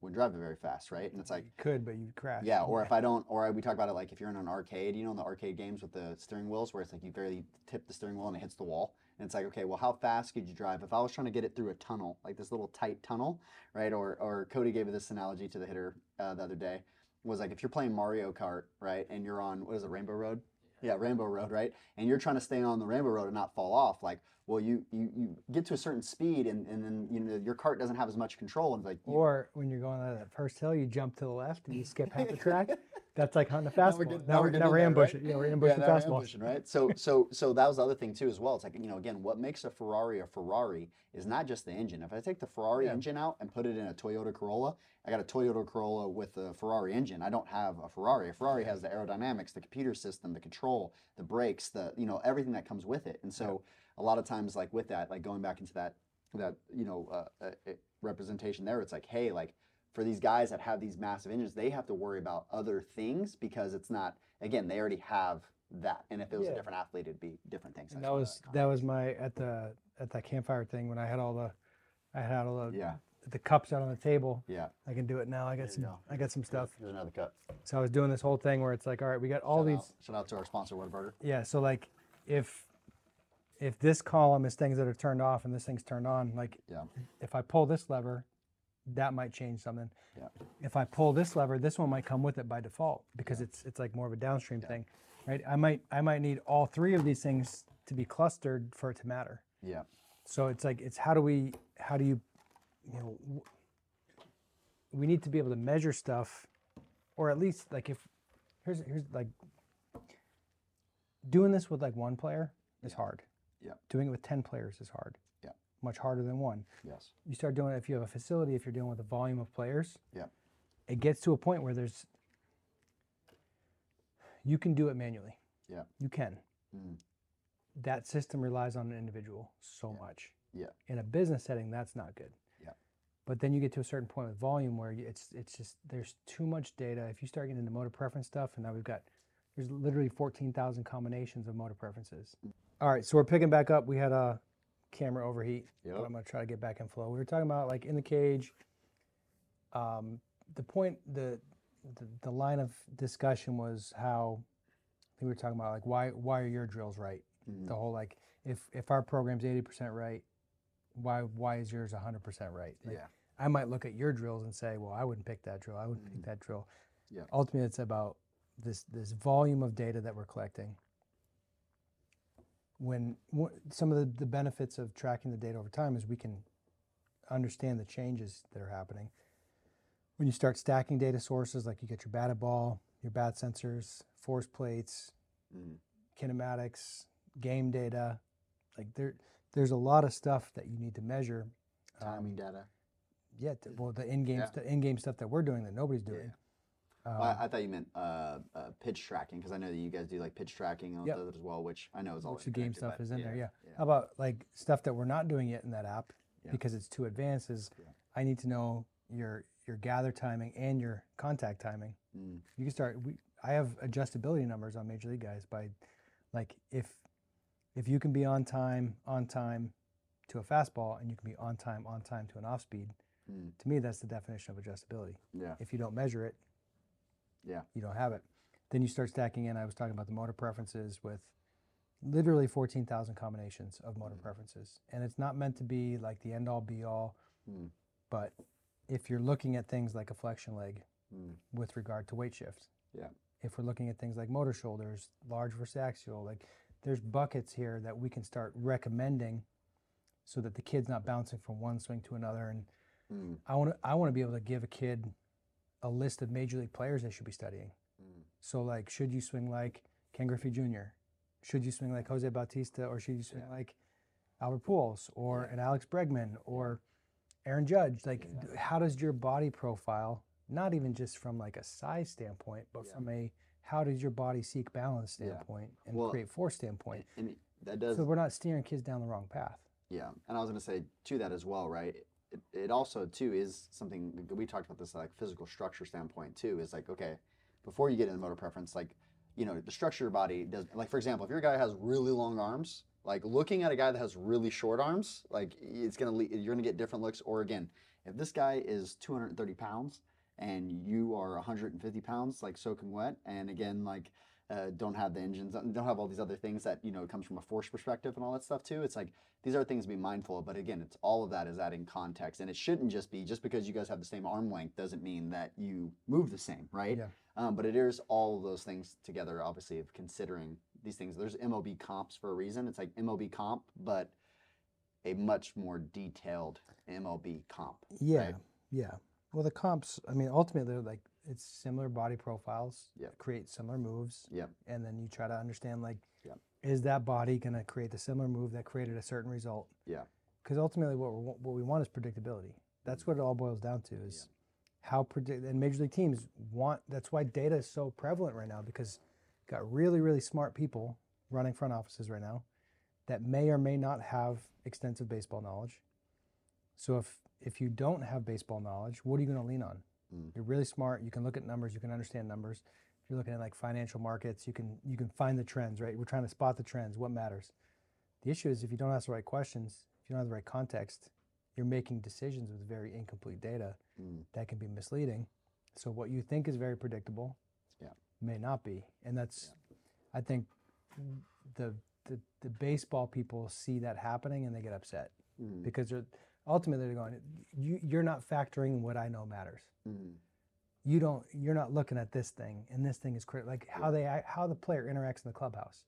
E: wouldn't drive it very fast, right? And it's like
F: you could, but you crash.
E: yeah, or if I don't, or we talk about it like if you're in an arcade, you know, in the arcade games with the steering wheels, where it's like you barely tip the steering wheel and it hits the wall, and it's like, okay, well, how fast could you drive? If I was trying to get it through a tunnel, like this little tight tunnel, right? Or, or Cody gave this analogy to the hitter uh, the other day, was like if you're playing Mario Kart, right, and you're on what is it, Rainbow Road? Yeah, Rainbow Road, right? And you're trying to stay on the Rainbow Road and not fall off, like. Well, you, you, you get to a certain speed and, and then you know your cart doesn't have as much control and like you,
F: Or when you're going on that first hill, you jump to the left and you skip half the track. That's like hunting a
E: Now
F: fastball.
E: we're
F: now,
E: now
F: we're,
E: we're
F: now we're
E: in there, right?
F: Yeah, we're ambushing
E: now we're ambushing, right? So, so, so that was the other thing too, as well. It's like you know, again, what makes a Ferrari a Ferrari is not just the engine. If I take the Ferrari
F: Yeah.
E: engine out and put it in a Toyota Corolla, I got a Toyota Corolla with a Ferrari engine. I don't have a Ferrari. A Ferrari has the aerodynamics, the computer system, the control, the brakes, the you know everything that comes with it. And so, a lot of times, like with that, like going back into that that you know uh, uh, uh, representation there, it's like, hey, like for these guys that have these massive engines, they have to worry about other things because it's not. Again, they already have that, and if it was a different athlete, it'd be different things.
F: That was
E: comment.
F: that was my at the at that campfire thing when I had all the I had all the
E: yeah,
F: the cups out on the table.
E: yeah.
F: I can do it now. I got some
E: go.
F: I got some stuff.
E: Here's another cut.
F: So I was doing this whole thing where it's like, all right, we got all
E: shout
F: these
E: Out, shout out to our sponsor, Whataburger.
F: Yeah, so like if if this column is things that are turned off and this thing's turned on, like
E: Yeah.
F: if I pull this lever, that might change something.
E: Yeah.
F: If I pull this lever, this one might come with it by default because it's it's like more of a downstream thing, right? I might I might need all three of these things to be clustered for it to matter.
E: Yeah,
F: So it's like it's how do we how do you you know w- we need to be able to measure stuff or at least like if here's here's like doing this with like one player is hard.
E: Yeah.
F: Doing it with 10 players is hard.
E: Yeah.
F: Much harder than one.
E: yes,
F: You start doing it if you have a facility, if you're dealing with a volume of players,
E: Yeah.
F: it gets to a point where there's you can do it manually.
E: Yeah.
F: You can.
E: Mhm.
F: That system relies on an individual so much.
E: Yeah.
F: In a business setting, that's not good.
E: Yeah.
F: But then you get to a certain point with volume where it's it's just there's too much data. If you start getting into motor preference stuff, and now we've got there's literally 14,000 combinations of motor preferences. All right, so we're picking back up. We had a camera overheat,
E: Yep.
F: but I'm gonna try to get back in flow. We were talking about like in the cage. Um, the point, the, the the line of discussion was how I think we were talking about like why why are your drills right?
E: Mhm.
F: The whole like if if our program's 80% right, why why is yours 100% right? Like,
E: yeah,
F: I might look at your drills and say, well, I wouldn't pick that drill. I wouldn't pick that drill.
E: Yeah.
F: Ultimately, it's about this this volume of data that we're collecting. When wh- some of the, the benefits of tracking the data over time is we can understand the changes that are happening. When you start stacking data sources, like you get your batted ball, your bat sensors, force plates,
E: Mhm.
F: kinematics, game data, like there, there's a lot of stuff that you need to measure. um,
E: timing data.
F: yeah, t- well, the in-game
E: Yeah.
F: stu- in-game stuff that we're doing that nobody's doing.
E: Well,
F: Um,
E: I, I thought you meant uh, uh, pitch tracking because I know that you guys do like pitch tracking and
F: Yep.
E: as well, which I know is all
F: which the game stuff is in there. Yeah.
E: yeah.
F: How about like stuff that we're not doing yet in that app
E: Yeah.
F: because it's too advanced? Is
E: Yeah.
F: I need to know your your gather timing and your contact timing.
E: Mm.
F: You can start. We, I have adjustability numbers on Major League guys by, like if if you can be on time on time to a fastball and you can be on time on time to an off speed.
E: Mm.
F: To me, that's the definition of adjustability.
E: Yeah,
F: If you don't measure it,
E: Yeah.
F: you don't have it. Then you start stacking in. I was talking about the motor preferences with, literally 14,000 combinations of motor
E: Mm.
F: preferences. And it's not meant to be like the end all be all.
E: Mm.
F: But if you're looking at things like a flexion leg
E: Mm.
F: with regard to weight shift,
E: Yeah.
F: if we're looking at things like motor shoulders, large versus axial, like there's buckets here that we can start recommending so that the kid's not bouncing from one swing to another. And
E: Mm.
F: I want to I want to be able to give a kid a list of major league players they should be studying.
E: Mm.
F: So like, should you swing like Ken Griffey Jr.? Should you swing like Jose Bautista, or should you swing
E: Yeah.
F: like Albert Pujols, or
E: Yeah.
F: an Alex Bregman, or Aaron Judge? Like,
E: Yeah.
F: how does your body profile, not even just from like a size standpoint, but from a how does your body seek balance standpoint and
E: Well,
F: create force standpoint?
E: And that does
F: So we're not steering kids down the wrong path.
E: Yeah, and I was going to say to that as well, right? It, it also too is something we talked about this like physical structure standpoint too. Is like okay, before you get into motor preference, like you know the structure of your body does. Like for example, if your guy has really long arms, like looking at a guy that has really short arms, like it's gonna le- you're gonna get different looks. Or again, if this guy is 230 pounds and you are 150 pounds, like soaking wet, and again like uh, don't have the engines, don't have all these other things that you know it comes from a force perspective and all that stuff too. It's like these are things to be mindful of. But again, it's all of that is adding context, and it shouldn't just be just because you guys have the same arm length doesn't mean that you move the same, right?
F: Yeah.
E: Um, but it is all of those things together, obviously, of considering these things. There's MLB comps for a reason. It's like MLB comp, but a much more detailed MLB comp.
F: Yeah,
E: right?
F: yeah. Well, the comps. I mean, ultimately, they're like it's similar body profiles. Create similar moves.
E: Yep.
F: And then you try to understand like, is that body going to create the similar move that created a certain result?
E: Yeah.
F: Because ultimately, what we what we want is predictability. That's mm. what it all boils down to. Is how predict and major league teams want. That's why data is so prevalent right now because got really really smart people running front offices right now that may or may not have extensive baseball knowledge. So if if you don't have baseball knowledge, what are you going to lean on?
E: Mm.
F: You're really smart. You can look at numbers. You can understand numbers. If you're looking at like financial markets, you can you can find the trends. Right? We're trying to spot the trends. What matters? The issue is if you don't ask the right questions, if you don't have the right context, you're making decisions with very incomplete data
E: Mm.
F: that can be misleading. So what you think is very predictable
E: Yeah.
F: may not be. And that's I think the, the the baseball people see that happening and they get upset
E: Mm.
F: because they're ultimately they're going you you're not factoring what I know matters.
E: Mm.
F: You don't you're not looking at this thing and this thing is critical like how they how the player interacts in the clubhouse.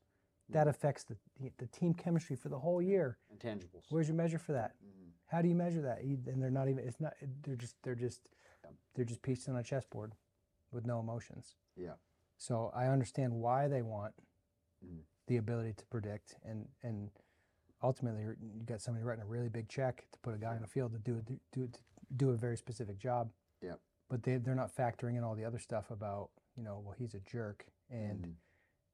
F: That affects the, the, team chemistry for the whole year.
E: Intangibles.
F: Where's your measure for that?
E: Mm.
F: How do you measure that? You- And they're not even. It's not. They're just. They're just. They're just pieces on a chessboard, with no emotions.
E: Yeah.
F: So I understand why they want
E: Mhm.
F: the ability to predict, and and ultimately you're- got somebody writing a really big check to put a guy in the field to do do do, to do a very specific job.
E: Yep.
F: But they they're not factoring in all the other stuff about you know well he's a jerk and
E: Mm.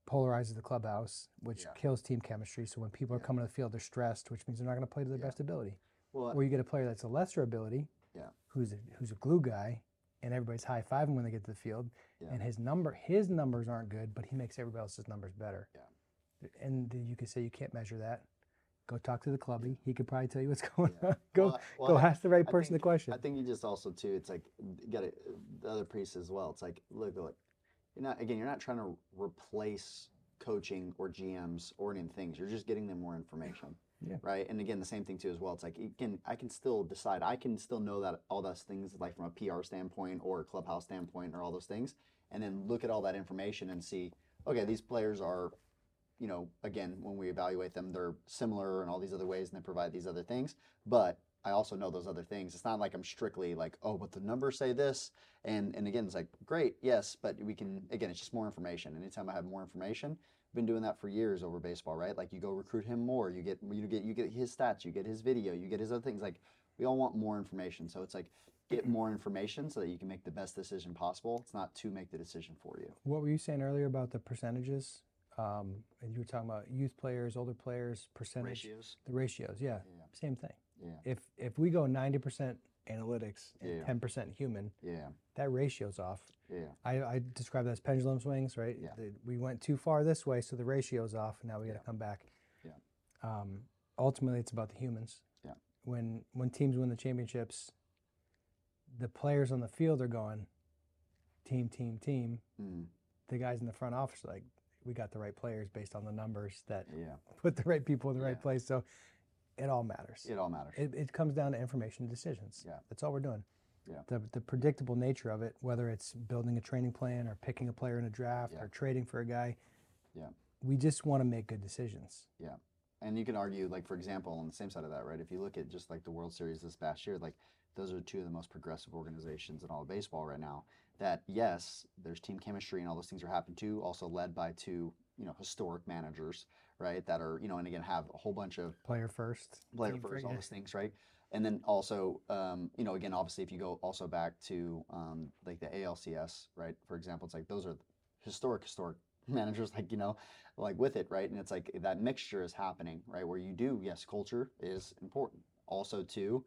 F: polarizes the clubhouse, which
E: Yeah.
F: kills team chemistry. So when people are
E: Yeah.
F: coming to the field, they're stressed, which means they're not going to play to their
E: Yeah.
F: best ability
E: Well,
F: or you get a player that's a lesser ability,
E: Yeah.
F: who's a, who's a glue guy, and everybody's high fiving when they get to the field,
E: Yeah.
F: and his number his numbers aren't good, but he makes everybody else's numbers better.
E: Yeah.
F: And you could say you can't measure that. Go talk to the clubby. He could probably tell you what's going on. Go
E: Well, well,
F: go
E: I-
F: ask the right
E: I
F: person
E: think-
F: the question.
E: I think you just also too. It's like got the other piece as well. It's like look, look, you're not again. You're not trying to replace coaching or GMs or any things. You're just getting them more information.
F: Yeah.
E: Right. And again, the same thing too as well. It's like again, I can still decide. I can still know that all those things, like from a PR standpoint or a clubhouse standpoint, or all those things, and then look at all that information and see. Okay, these players are you know, again, when we evaluate them, they're similar in all these other ways and they provide these other things. But I also know those other things. It's not like I'm strictly like, oh, but the numbers say this. And and again, it's like, great, yes, but we can again, it's just more information. Anytime I have more information, I've been doing that for years over baseball, right? Like you go recruit him more, you get you get you get his stats, you get his video, you get his other things. Like we all want more information. So it's like get more information so that you can make the best decision possible. It's not to make the decision for you.
F: what were you saying earlier about the percentages? Um, and you were talking about youth players, older players, percentage,
E: Ratios.
F: the ratios. Yeah,
E: Yeah.
F: same thing.
E: Yeah.
F: If if we go ninety percent analytics and
E: Yeah.
F: ten percent human,
E: Yeah.
F: that ratio's off.
E: Yeah.
F: I, I describe that as pendulum swings, right?
E: Yeah.
F: The- we went too far this way, so the ratio's off. and Now we got to
E: Yeah.
F: come back.
E: Yeah.
F: Um, ultimately, it's about the humans.
E: Yeah.
F: When when teams win the championships, the players on the field are going, team, team, team.
E: Mm.
F: The guys in the front office are like, we got the right players based on the numbers that
E: Yeah,
F: put the right people in the right place. So it all matters.
E: it all matters.
F: It, it comes down to information decisions.
E: Yeah.
F: That's all we're doing.
E: Yeah.
F: The, the predictable nature of it, whether it's building a training plan or picking a player in a draft
E: Yeah.
F: or trading for a guy,
E: Yeah.
F: we just want to make good decisions.
E: Yeah. And you can argue, like, for example, on the same side of that, right? If you look at just like the World Series this past year, like, those are two of the most progressive organizations in all of baseball right now. That, yes, there's team chemistry and all those things are happening too, also led by two, you know, historic managers, right? That are, you know, and again, have a whole bunch of
F: Player first.
E: player first, all
F: yeah.
E: those things, right? And then also, um, you know, again, obviously, if you go also back to um, like the ALCS, right? For example, it's like those are historic, historic managers, like you know, like with it, right? And it's like that mixture is happening, right? Where you do, yes, culture is important. Also, too,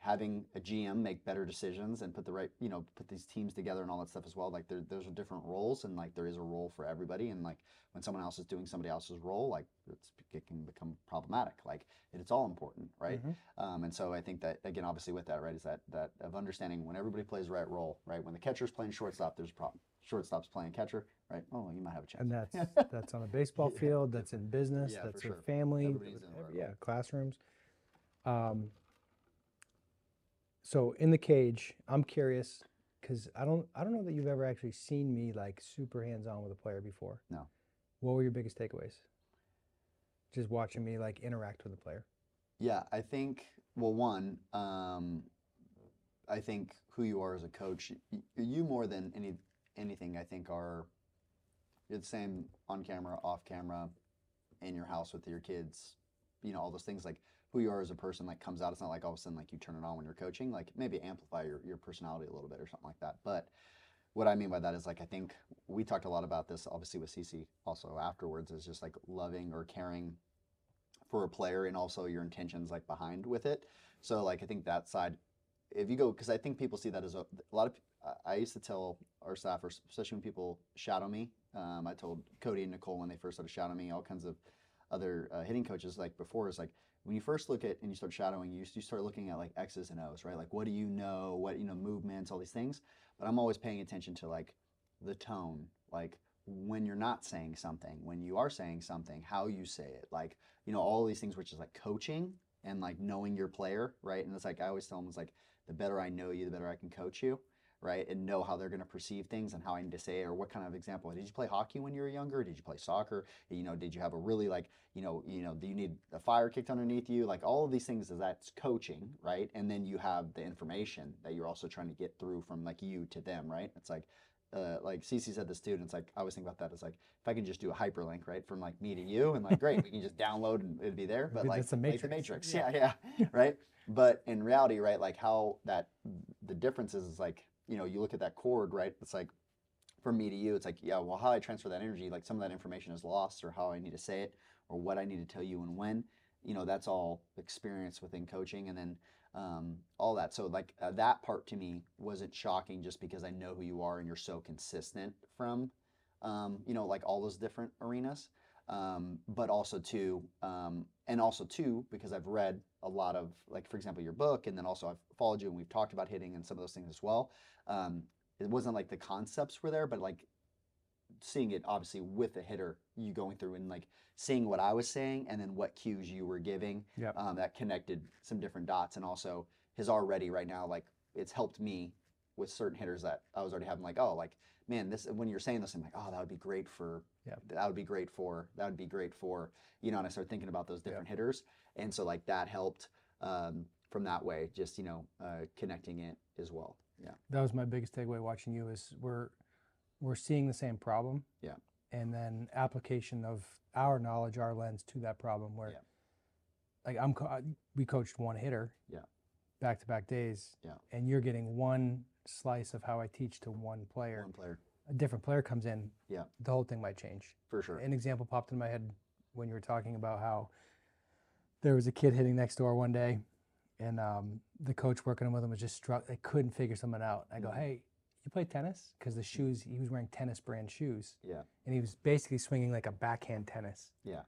E: having a GM make better decisions and put the right, you know, put these teams together and all that stuff as well. Like there, those are different roles, and like there is a role for everybody. And like when someone else is doing somebody else's role, like it's, it can become problematic. Like it's all important, right?
F: Mhm.
E: Um, and so I think that again, obviously with that, right, is that that of understanding when everybody plays the right role, right? When the catcher's playing shortstop, there's a problem. Shortstop's playing catcher, right? Oh, you might have a chance.
F: And that's that's on a baseball field. That's in business.
E: Yeah, for
F: that's
E: sure.
F: family.
E: Everybody's
F: with
E: in the right
F: every- yeah, classrooms. Um, so in the cage, I'm curious because I don't I don't know that you've ever actually seen me like super hands on with a player before.
E: No.
F: What were your biggest takeaways? Just watching me like interact with a player.
E: Yeah, I think. Well, one, um, I think who you are as a coach, you more than any anything, I think are you're the same on camera, off camera, in your house with your kids. You know, all those things like who you are as a person like comes out. It's not like all of a sudden like you turn it on when you're coaching. Like maybe amplify your your personality a little bit or something like that. But what I mean by that is like I think we talked a lot about this obviously with CC also afterwards is just like loving or caring for a player and also your intentions like behind with it. So like I think that side, if you go because I think people see that as a, a lot of. I- used to tell our staffers, especially when people shadow me. Um, I told Cody and Nicole when they first started shadowing me, all kinds of other uh, hitting coaches like before is like when you first look at and you start shadowing, you, you start looking at like X's and O's, right? Like what do you know? What you know, movements, all these things. But I'm always paying attention to like the tone, like when you're not saying something, when you are saying something, how you say it, like you know all these things, which is like coaching and like knowing your player, right? And it's like I always tell them, it's like the better I know you, the better I can coach you, right? And know how they're going to perceive things and how I need to say or what kind of example. Did you play hockey when you were younger? Did you play soccer? You know, did you have a really like you know, you know, do you need a fire kicked underneath you? Like all of these things is that's coaching, right? And then you have the information that you're also trying to get through from like you to them, right? It's like uh, like Cece said the students, like I always think about that as like if I can just do a hyperlink, right, from like me to you, and like great, we can just download and it'd be there. But like,
F: that's the
E: like the
F: Matrix.
E: Matrix, yeah, yeah, right. But in reality, right, like how that the difference is, is like you know you look at that cord, right? It's like from me to you, it's like yeah, well, how I transfer that energy, like some of that information is lost, or how I need to say it, or what I need to tell you and when. You know, that's all experience within coaching, and then um, all that. So like uh, that part to me wasn't shocking, just because I know who you are and you're so consistent from, um, you know, like all those different arenas. Um, but also too, um, and also too, because I've read a lot of, like for example, your book, and then also I've followed you and we've talked about hitting and some of those things as well. Um, it wasn't like the concepts were there, but like seeing it obviously with the hitter, you going through and like seeing what I was saying and then what cues you were giving
F: Yep.
E: um, that connected some different dots and also has already right now like it's helped me with certain hitters that I was already having like oh like man this when you're saying this I'm like oh that would be great for
F: Yep.
E: that would be great for that would be great for you know and I started thinking about those different hitters and so like that helped um, from that way just you know uh, connecting it as well yeah
F: that was my biggest takeaway watching you is we're we're seeing the same problem
E: Yeah.
F: and then application of our knowledge our lens to that problem where
E: Yeah.
F: like i'm co- we coached one hitter
E: Yeah.
F: back to back days
E: Yeah.
F: and you're getting one slice of how i teach to one player
E: one player
F: a different player comes in
E: Yeah.
F: the whole thing might change
E: for sure
F: an example popped in my head when you were talking about how there was a kid hitting next door one day, and um, the coach working with him was just struck. They couldn't figure something out. I go,
E: Mhm.
F: "Hey, you play tennis?" Because the shoes he was wearing tennis brand shoes,
E: yeah
F: and he was basically swinging like a backhand tennis.
E: Yeah.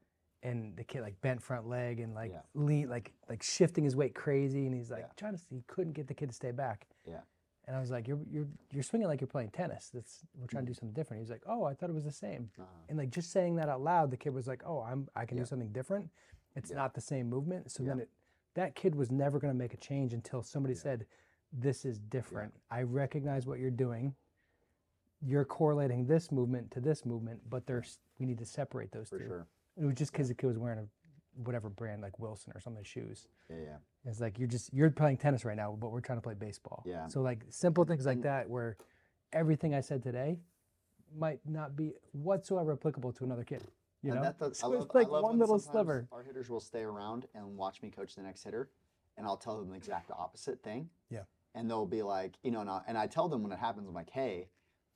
F: And the kid like bent front leg and like
E: Yeah.
F: lean like like shifting his weight crazy, and he's like
E: Yeah.
F: trying to. see. He couldn't get the kid to stay back.
E: Yeah.
F: And I was like, "You're you're you're swinging like you're playing tennis. That's we're trying to do something different." He was like, "Oh, I thought it was the same."
E: Uh-huh.
F: And like just saying that out loud, the kid was like, "Oh, I'm I can
E: Yeah.
F: do something different. It's
E: Yeah.
F: not the same movement." So
E: Yeah.
F: then it that kid was never going to make a change until somebody said, "This is different. I recognize what you're doing. You're correlating this movement to this movement, but there's we need to separate those
E: For
F: two."
E: sure.
F: It was just because the kid was wearing a whatever brand like Wilson or some of the shoes.
E: Yeah, yeah.
F: It's like you're just you're playing tennis right now, but we're trying to play baseball.
E: Yeah.
F: So like simple things like that, where everything I said today might not be whatsoever applicable to another kid. You
E: and
F: know,
E: that does,
F: so
E: I
F: it's
E: love,
F: like
E: I love
F: one
E: when
F: little
E: sometimes
F: sliver.
E: Our hitters will stay around and watch me coach the next hitter, and I'll tell them the exact opposite thing.
F: Yeah.
E: And they'll be like, you know, and I, and I tell them when it happens, I'm like, hey,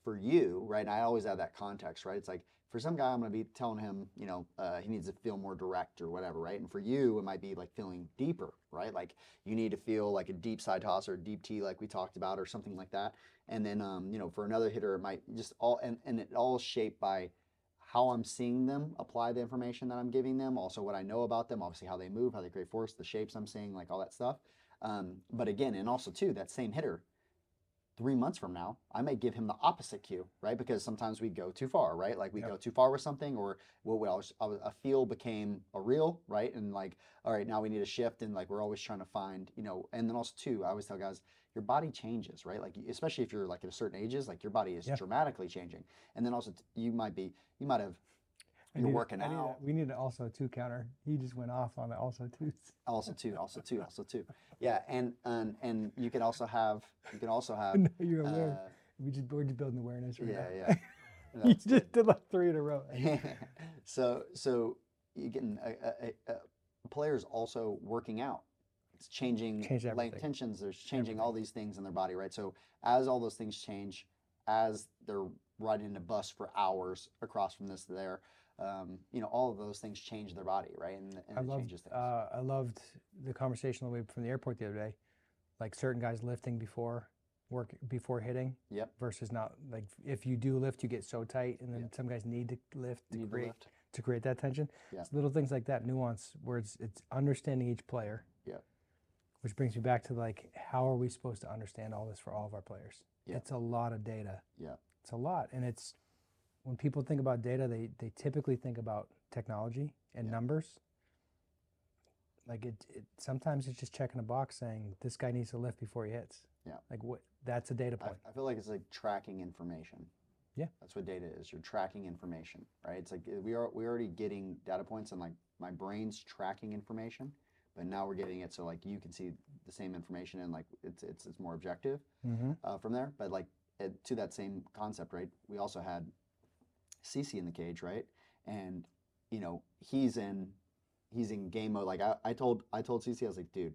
E: for you, right? And I always have that context, right? It's like for some guy, I'm going to be telling him, you know, uh, he needs to feel more direct or whatever, right? And for you, it might be like feeling deeper, right? Like you need to feel like a deep side toss or a deep tee, like we talked about, or something like that. And then, um, you know, for another hitter, it might just all, and, and it all shaped by how I'm seeing them apply the information that I'm giving them, also what I know about them, obviously how they move, how they create force, the shapes I'm seeing, like all that stuff. Um, but again, and also too, that same hitter, three months from now, I may give him the opposite cue, right? Because sometimes we go too far, right? Like we
F: Yep.
E: go too far with something, or what we always, a feel became a real, right? And like, all right, now we need a shift, and like we're always trying to find, you know, and then also too, I always tell guys, your body changes, right? Like especially if you're like at a certain ages, like your body is
F: Yeah.
E: dramatically changing, and then also t- you might be, you might have,
F: I
E: you're
F: need
E: working
F: I need a-
E: out.
F: we need an also two counter. He just went off on the also twos.
E: Also two, also two, also two. Yeah, and and and you can also have you can also have
F: No, You're aware.
E: uh,
F: we just we're just building awareness right
E: yeah,
F: now.
E: yeah.
F: You just did like three in a row.
E: so so you're getting a, a player's also working out. It's changing
F: Changed
E: length
F: everything.
E: tensions. There's changing all these things in their body, right? So as all those things change, as they're riding a bus for hours across from this to there, um, you know, all of those things change their body, right? And, and
F: I
E: it
F: loved,
E: changes things.
F: uh, I loved the conversation on the way from the airport the other day. Like certain guys lifting before work before hitting
E: yep.
F: versus not like if you do lift you get so tight and then some guys need to lift to
E: Need to
F: create
E: lift.
F: to create that tension.
E: Yeah.
F: It's little things like that nuance where it's it's understanding each player.
E: Yeah.
F: Which brings me back to like how are we supposed to understand all this for all of our players?
E: Yeah.
F: It's a lot of data.
E: Yeah.
F: It's a lot and it's when people think about data they they typically think about technology and
E: Yeah.
F: numbers. Like it, it sometimes it's just checking a box saying this guy needs to lift before he hits.
E: Yeah.
F: Like what that's a data point.
E: I feel like it's like tracking information.
F: Yeah.
E: That's what data is. You're tracking information, right? It's like we are we're already getting data points and like my brain's tracking information, but now we're getting it so like you can see the same information and like it's it's it's more objective
F: mm-hmm.
E: uh, from there. But like it, to that same concept, right? We also had CC in the cage, right? And you know he's in he's in game mode. Like I, I told I told CC I was like, dude,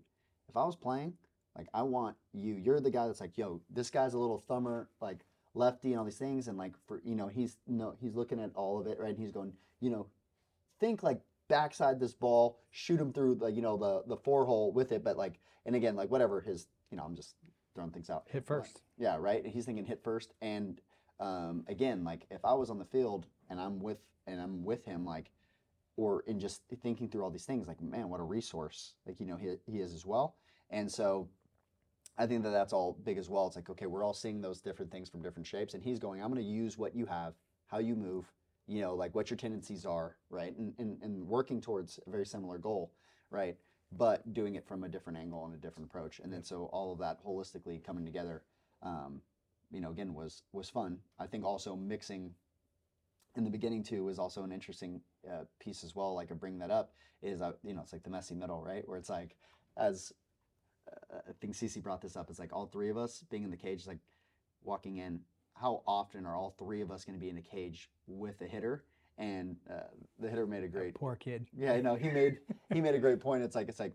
E: if I was playing, like I want you. You're the guy that's like, yo, this guy's a little thumber, like lefty and all these things, and like for you know he's no he's looking at all of it, right? And he's going, you know, think like backside this ball, shoot him through the you know the the four hole with it, but like and again like whatever his you know I'm just throwing things out.
F: Hit
E: But, like,
F: first.
E: yeah, right. And he's thinking hit first, and um, again like if I was on the field and I'm with and I'm with him like or in just thinking through all these things like man what a resource like you know he, he is as well and so i think that that's all big as well it's like okay we're all seeing those different things from different shapes and he's going i'm going to use what you have how you move you know like what your tendencies are right and, and, and working towards a very similar goal right but doing it from a different angle and a different approach and then so all of that holistically coming together um, you know again was was fun i think also mixing in the beginning too was also an interesting uh, piece as well. Like I bring that up is uh, you know it's like the messy middle, right? Where it's like as uh, I think Cece brought this up. It's like all three of us being in the cage, like walking in. How often are all three of us going to be in a cage with a hitter? And uh, the hitter made a great
F: Poor kid.
E: yeah, I know. He made he made a great point. It's like it's like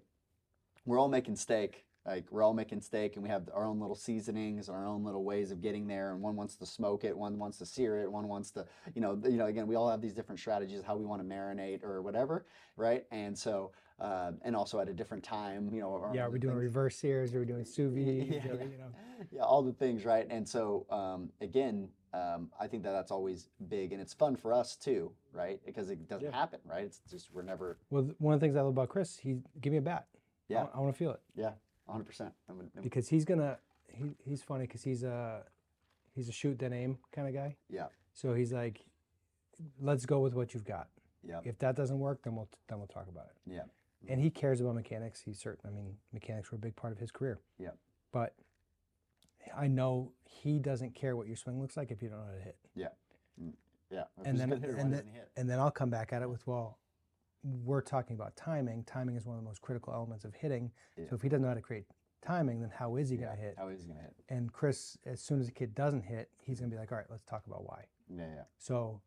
E: we're all making steak. Like we're all making steak, and we have our own little seasonings, and our own little ways of getting there. And one wants to smoke it, one wants to sear it, one wants to, you know, you know. Again, we all have these different strategies how we want to marinate or whatever, right? And so, uh, and also at a different time, you know.
F: Yeah, are we doing
E: things.
F: reverse sears? Are we doing sous vide?
E: Yeah.
F: You know,
E: yeah, all the things, right? And so, um, again, um, I think that that's always big, and it's fun for us too, right? Because it doesn't
F: Yeah.
E: happen, right? It's just we're never,
F: well, one of the things I love about Chris, he give me a bat.
E: Yeah.
F: I, want to feel it
E: yeah, 100. percent
F: because he's gonna he, he's funny because he's a he's a shoot then aim kind of guy.
E: Yeah.
F: So he's like, let's go with what you've got.
E: Yeah.
F: If that doesn't work, then we'll then we'll talk about it.
E: Yeah. Mm.
F: And he cares about mechanics. He's certain. I mean, mechanics were a big part of his career.
E: Yeah.
F: But I know he doesn't care what your swing looks like if you don't know how to hit.
E: Yeah. Mm. If
F: And then
E: hitter,
F: and then, and then I'll come back at it with well, we're talking about timing. Timing is one of the most critical elements of hitting.
E: Yeah.
F: So if he doesn't know how to create timing, then how is he
E: Yeah,
F: going to hit?
E: How is he gonna hit?
F: And Chris, as soon as a kid doesn't hit, he's going to be like, all right, let's talk about why.
E: Yeah, yeah.
F: So,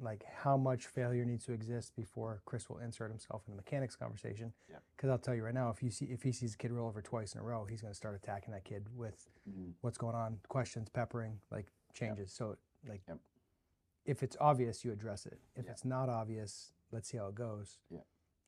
F: like, how much failure needs to exist before Chris will insert himself in the mechanics conversation?
E: Yeah.
F: Because I'll tell you right now, if you see if he sees a kid roll over twice in a row, he's going to start attacking that kid with
E: Mhm.
F: what's going on, questions, peppering, like changes. So, like,
E: Yep.
F: if it's obvious, you address it. If
E: Yeah.
F: it's not obvious, let's see how it goes.
E: Yeah.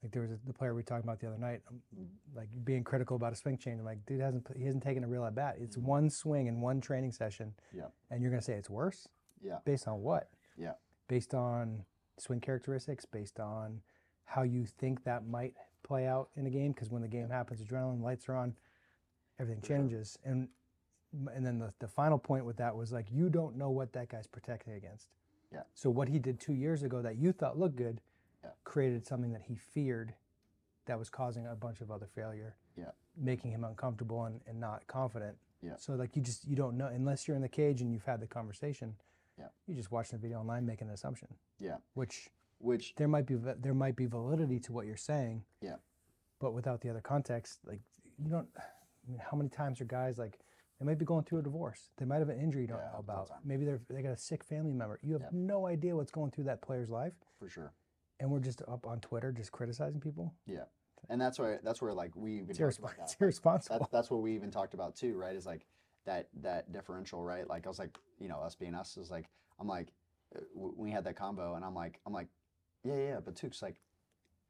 F: Like there was a, the player we talked about the other night, um,
E: Mm-hmm.
F: like being critical about a swing change. I'm like, dude hasn't he hasn't taken a real at bat. It's
E: Mhm.
F: one swing in one training session,
E: Yeah.
F: and you're gonna say it's worse
E: Yeah.
F: based on what?
E: Yeah.
F: Based on swing characteristics, based on how you think that might play out in a game. Because when the game happens, adrenaline lights are on, everything changes. And and then the, the final point with that was like you don't know what that guy's protecting against.
E: Yeah.
F: So what he did two years ago that you thought looked good,
E: Yeah.
F: created something that he feared, that was causing a bunch of other failure.
E: Yeah.
F: Making him uncomfortable and, and not confident.
E: Yeah.
F: So like you just you don't know unless you're in the cage and you've had the conversation.
E: Yeah.
F: You're just watching the video online making an assumption.
E: Yeah.
F: Which
E: Which
F: there might be there might be validity to what you're saying.
E: Yeah.
F: But without the other context, like you don't. I mean, how many times are guys like they might be going through a divorce? They might have an injury you don't
E: Yeah,
F: know
E: all the
F: about. Maybe they're they got a sick family member. You have no idea what's going through that player's life,
E: for sure.
F: and we're just up on Twitter just criticizing people.
E: Yeah. And that's where that's where like we even
F: It's, irresp-
E: about that.
F: it's irresponsible.
E: That's that's what we even talked about too, right? Is like that that differential, right? Like I was like, you know, us being us is like, I'm like, uh, we had that combo, and I'm like, I'm like, yeah, yeah, but Tewks like,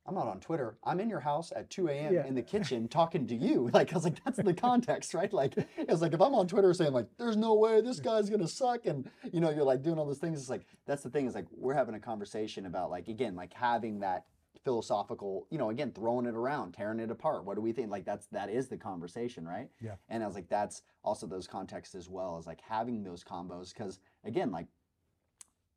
E: I'm not on Twitter. I'm in your house at 2 a.m.
F: Yeah.
E: in the kitchen talking to you. Like I was like, that's the context, right? Like it was like if I'm on Twitter saying like, there's no way this guy's gonna suck, and you know, you're like doing all those things. It's like that's the thing is like we're having a conversation about like again like having that philosophical, you know, again throwing it around, tearing it apart. What do we think? Like that's that is the conversation, right?
F: Yeah.
E: And I was like, that's also those contexts as well as like having those combos because again, like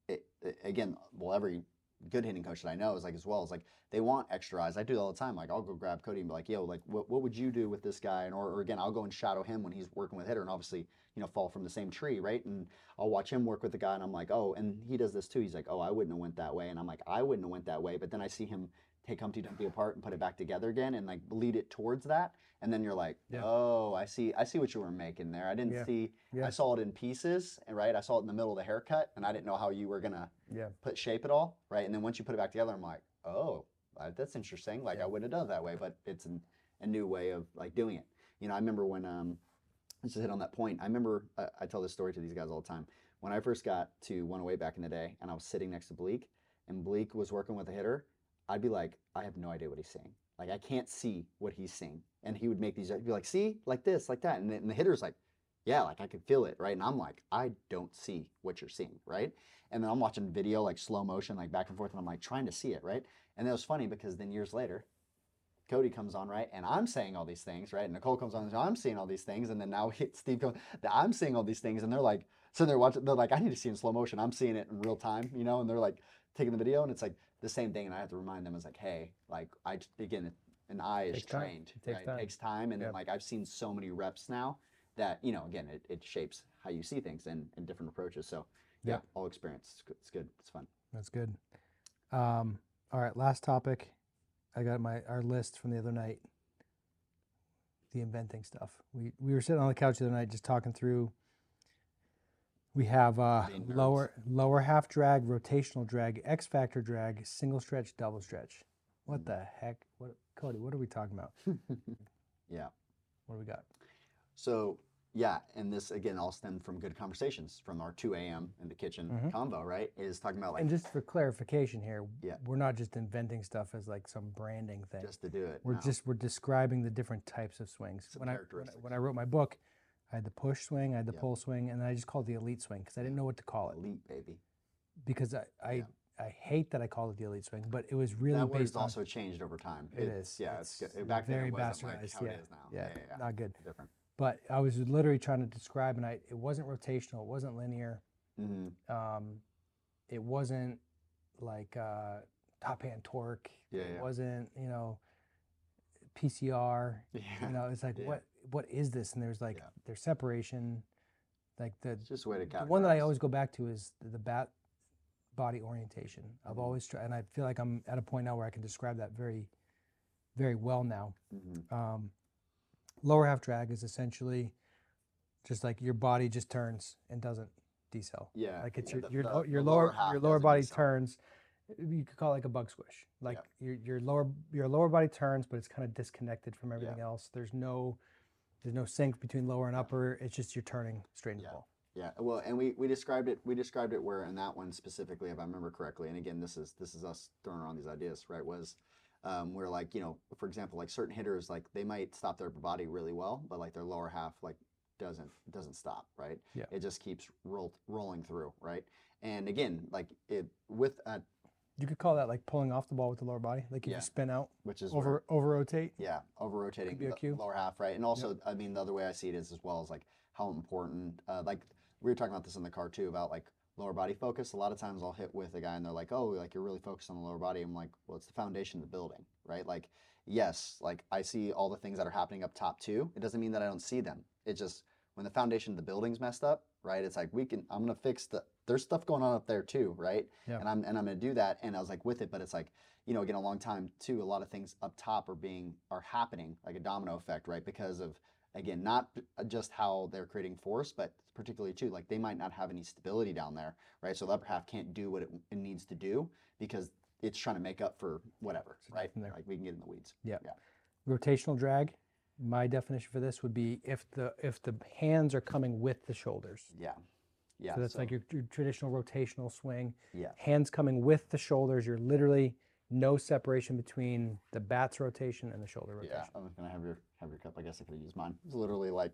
E: it, it- again, well, every good hitting coach that I know is like as well as like they want extra eyes. I do it all the time. Like I'll go grab Cody and be like, yo, like what, what would you do with this guy? And or, or again, I'll go and shadow him when he's working with hitter and obviously, you know, fall from the same tree, right? And I'll watch him work with the guy and I'm like, oh, and he does this too. He's like, oh, I wouldn't have went that way. And I'm like, I wouldn't have went that way. But then I see him take Humpty Dumpty apart and put it back together again and like lead it towards that. And then you're like,
F: Yeah.
E: oh, I see, I see what you were making there. I didn't
F: Yeah.
E: see,
F: Yeah.
E: I saw it in pieces, and right, I saw it in the middle of the haircut, and I didn't know how you were gonna
F: Yeah.
E: put shape at all, right? And then once you put it back together, I'm like, oh, that's interesting. Like. I wouldn't have done it that way, but it's an, a new way of like doing it. You know, I remember when um, just to hit on that point. I remember uh, I tell this story to these guys all the time. When I first got to 108 back in the day, and I was sitting next to Bleak, and Bleak was working with a hitter, I'd be like, I have no idea what he's saying. Like I can't see what he's seeing, and he would make these. He'd be like, see, like this, like that, and, and the hitter's like, yeah, like I could feel it, right? And I'm like, I don't see what you're seeing, right? And then I'm watching video like slow motion, like back and forth, and I'm like trying to see it, right? And it was funny because then years later, Cody comes on, right? And I'm saying all these things, right? And Nicole comes on, and I'm seeing all these things, and then now hit Steve comes, I'm seeing all these things, and they're like, so they're watching, they're like, I need to see in slow motion. I'm seeing it in real time, you know? And they're like taking the video, and it's like the same thing, and I have to remind them, it's like, hey, like I again, an eye is trained,
F: It takes
E: right?
F: time.
E: It takes time, and then like I've seen so many reps now that you know, again, it, it shapes how you see things and, and different approaches. So yeah,
F: Yeah.
E: all experience. It's good. It's good. It's fun.
F: That's good. Um, all right, last topic. I got my our list from the other night. The inventing stuff. We we were sitting on the couch the other night just talking through. We have uh, lower lower half drag, rotational drag, X factor drag, single stretch, double stretch. What
E: Mm.
F: the heck? What Cody? What are we talking about?
E: Yeah.
F: What do we got?
E: So yeah, and this again all stemmed from good conversations from our 2 a.m. in the kitchen
F: Mhm.
E: combo, right? Is talking about like
F: and just for clarification here,
E: Yeah.
F: we're not just inventing stuff as like some branding thing.
E: just to do it.
F: We're
E: no.
F: just we're describing the different types of swings. When I, when I when I wrote my book, I had the push swing, I had the
E: Yeah.
F: pull swing, and then I just called it the elite swing because I didn't know what to call it
E: elite, baby.
F: because I I,
E: Yeah.
F: I hate that I called it the elite swing, but it was really
E: that word's
F: based on
E: also changed over time.
F: It
E: It's-
F: is.
E: Yeah, it's,
F: It's
E: good. Back then
F: very
E: it wasn't like
F: bastardized,
E: how
F: yeah.
E: it is now.
F: Yeah,
E: yeah, yeah.
F: not good.
E: Different.
F: But I was literally trying to describe, and I it wasn't rotational, it wasn't linear,
E: hmm
F: um, it wasn't like uh, top hand torque,
E: Yeah,
F: it
E: yeah.
F: wasn't you know PCR.
E: Yeah.
F: You know, it's like what what is this? And there's like there's separation, like the
E: It's just a way to
F: the one that I always go back to is the, the bat body orientation. I've
E: Mhm.
F: always tried, and I feel like I'm at a point now where I can describe that very, very well now.
E: Mhm.
F: Um, lower half drag is essentially just like your body just turns and doesn't decel.
E: Yeah.
F: Like it's
E: yeah,
F: your
E: the-
F: your,
E: the-
F: your
E: the
F: lower,
E: half
F: your lower body
E: decel.
F: turns. You could call it like a bug squish. Like your your lower your lower body turns, but it's kind of disconnected from everything else. There's no there's no sync between lower and upper. It's just you're turning straight into
E: Yeah.
F: the ball.
E: Yeah, well, and we, we described it. We described it where in that one specifically, if I remember correctly. And again, this is this is us throwing around these ideas, right? Was um, where like you know, for example, like certain hitters, like they might stop their body really well, but like their lower half like doesn't doesn't stop, right?
F: Yeah.
E: It just keeps roll, rolling through, right? And again, like it with uh,
F: You could call that like pulling off the ball with the lower body. Like if
E: Yeah.
F: you spin out,
E: which is where-
F: over over rotate.
E: Yeah, over rotating the
F: cue.
E: lower half, right? And also, I mean, the other way I see it is as well as like how important, uh, like we were talking about this in the car too about like lower body focus. A lot of times I'll hit with a guy and they're like, oh, like you're really focused on the lower body. I'm like, well, it's the foundation of the building, right? Like, yes, like I see all the things that are happening up top too. It doesn't mean that I don't see them. It just, when the foundation of the building's messed up, right? It's like, we can, I'm going to fix the, there's stuff going on up there too, right?
F: Yeah.
E: And I'm, and I'm going to do that. And I was like with it, but it's like, you know, again, a long time too, a lot of things up top are being, are happening like a domino effect, right? Because of, again, not uh, just how they're creating force, but particularly too, like they might not have any stability down there, right? So the upper half can't do what it, it needs to do because it's trying to make up for whatever,
F: So
E: right? Like we can get in the weeds.
F: Yeah.
E: Yeah.
F: Rotational drag. My definition for this would be if the if the hands are coming with the shoulders.
E: Yeah. Yeah.
F: so that's like your, your traditional rotational swing.
E: yeah.
F: Hands coming with the shoulders. You're literally no separation between the bat's rotation and the shoulder rotation.
E: Yeah. I was gonna have your have your cup. I guess I could have used mine. It's literally like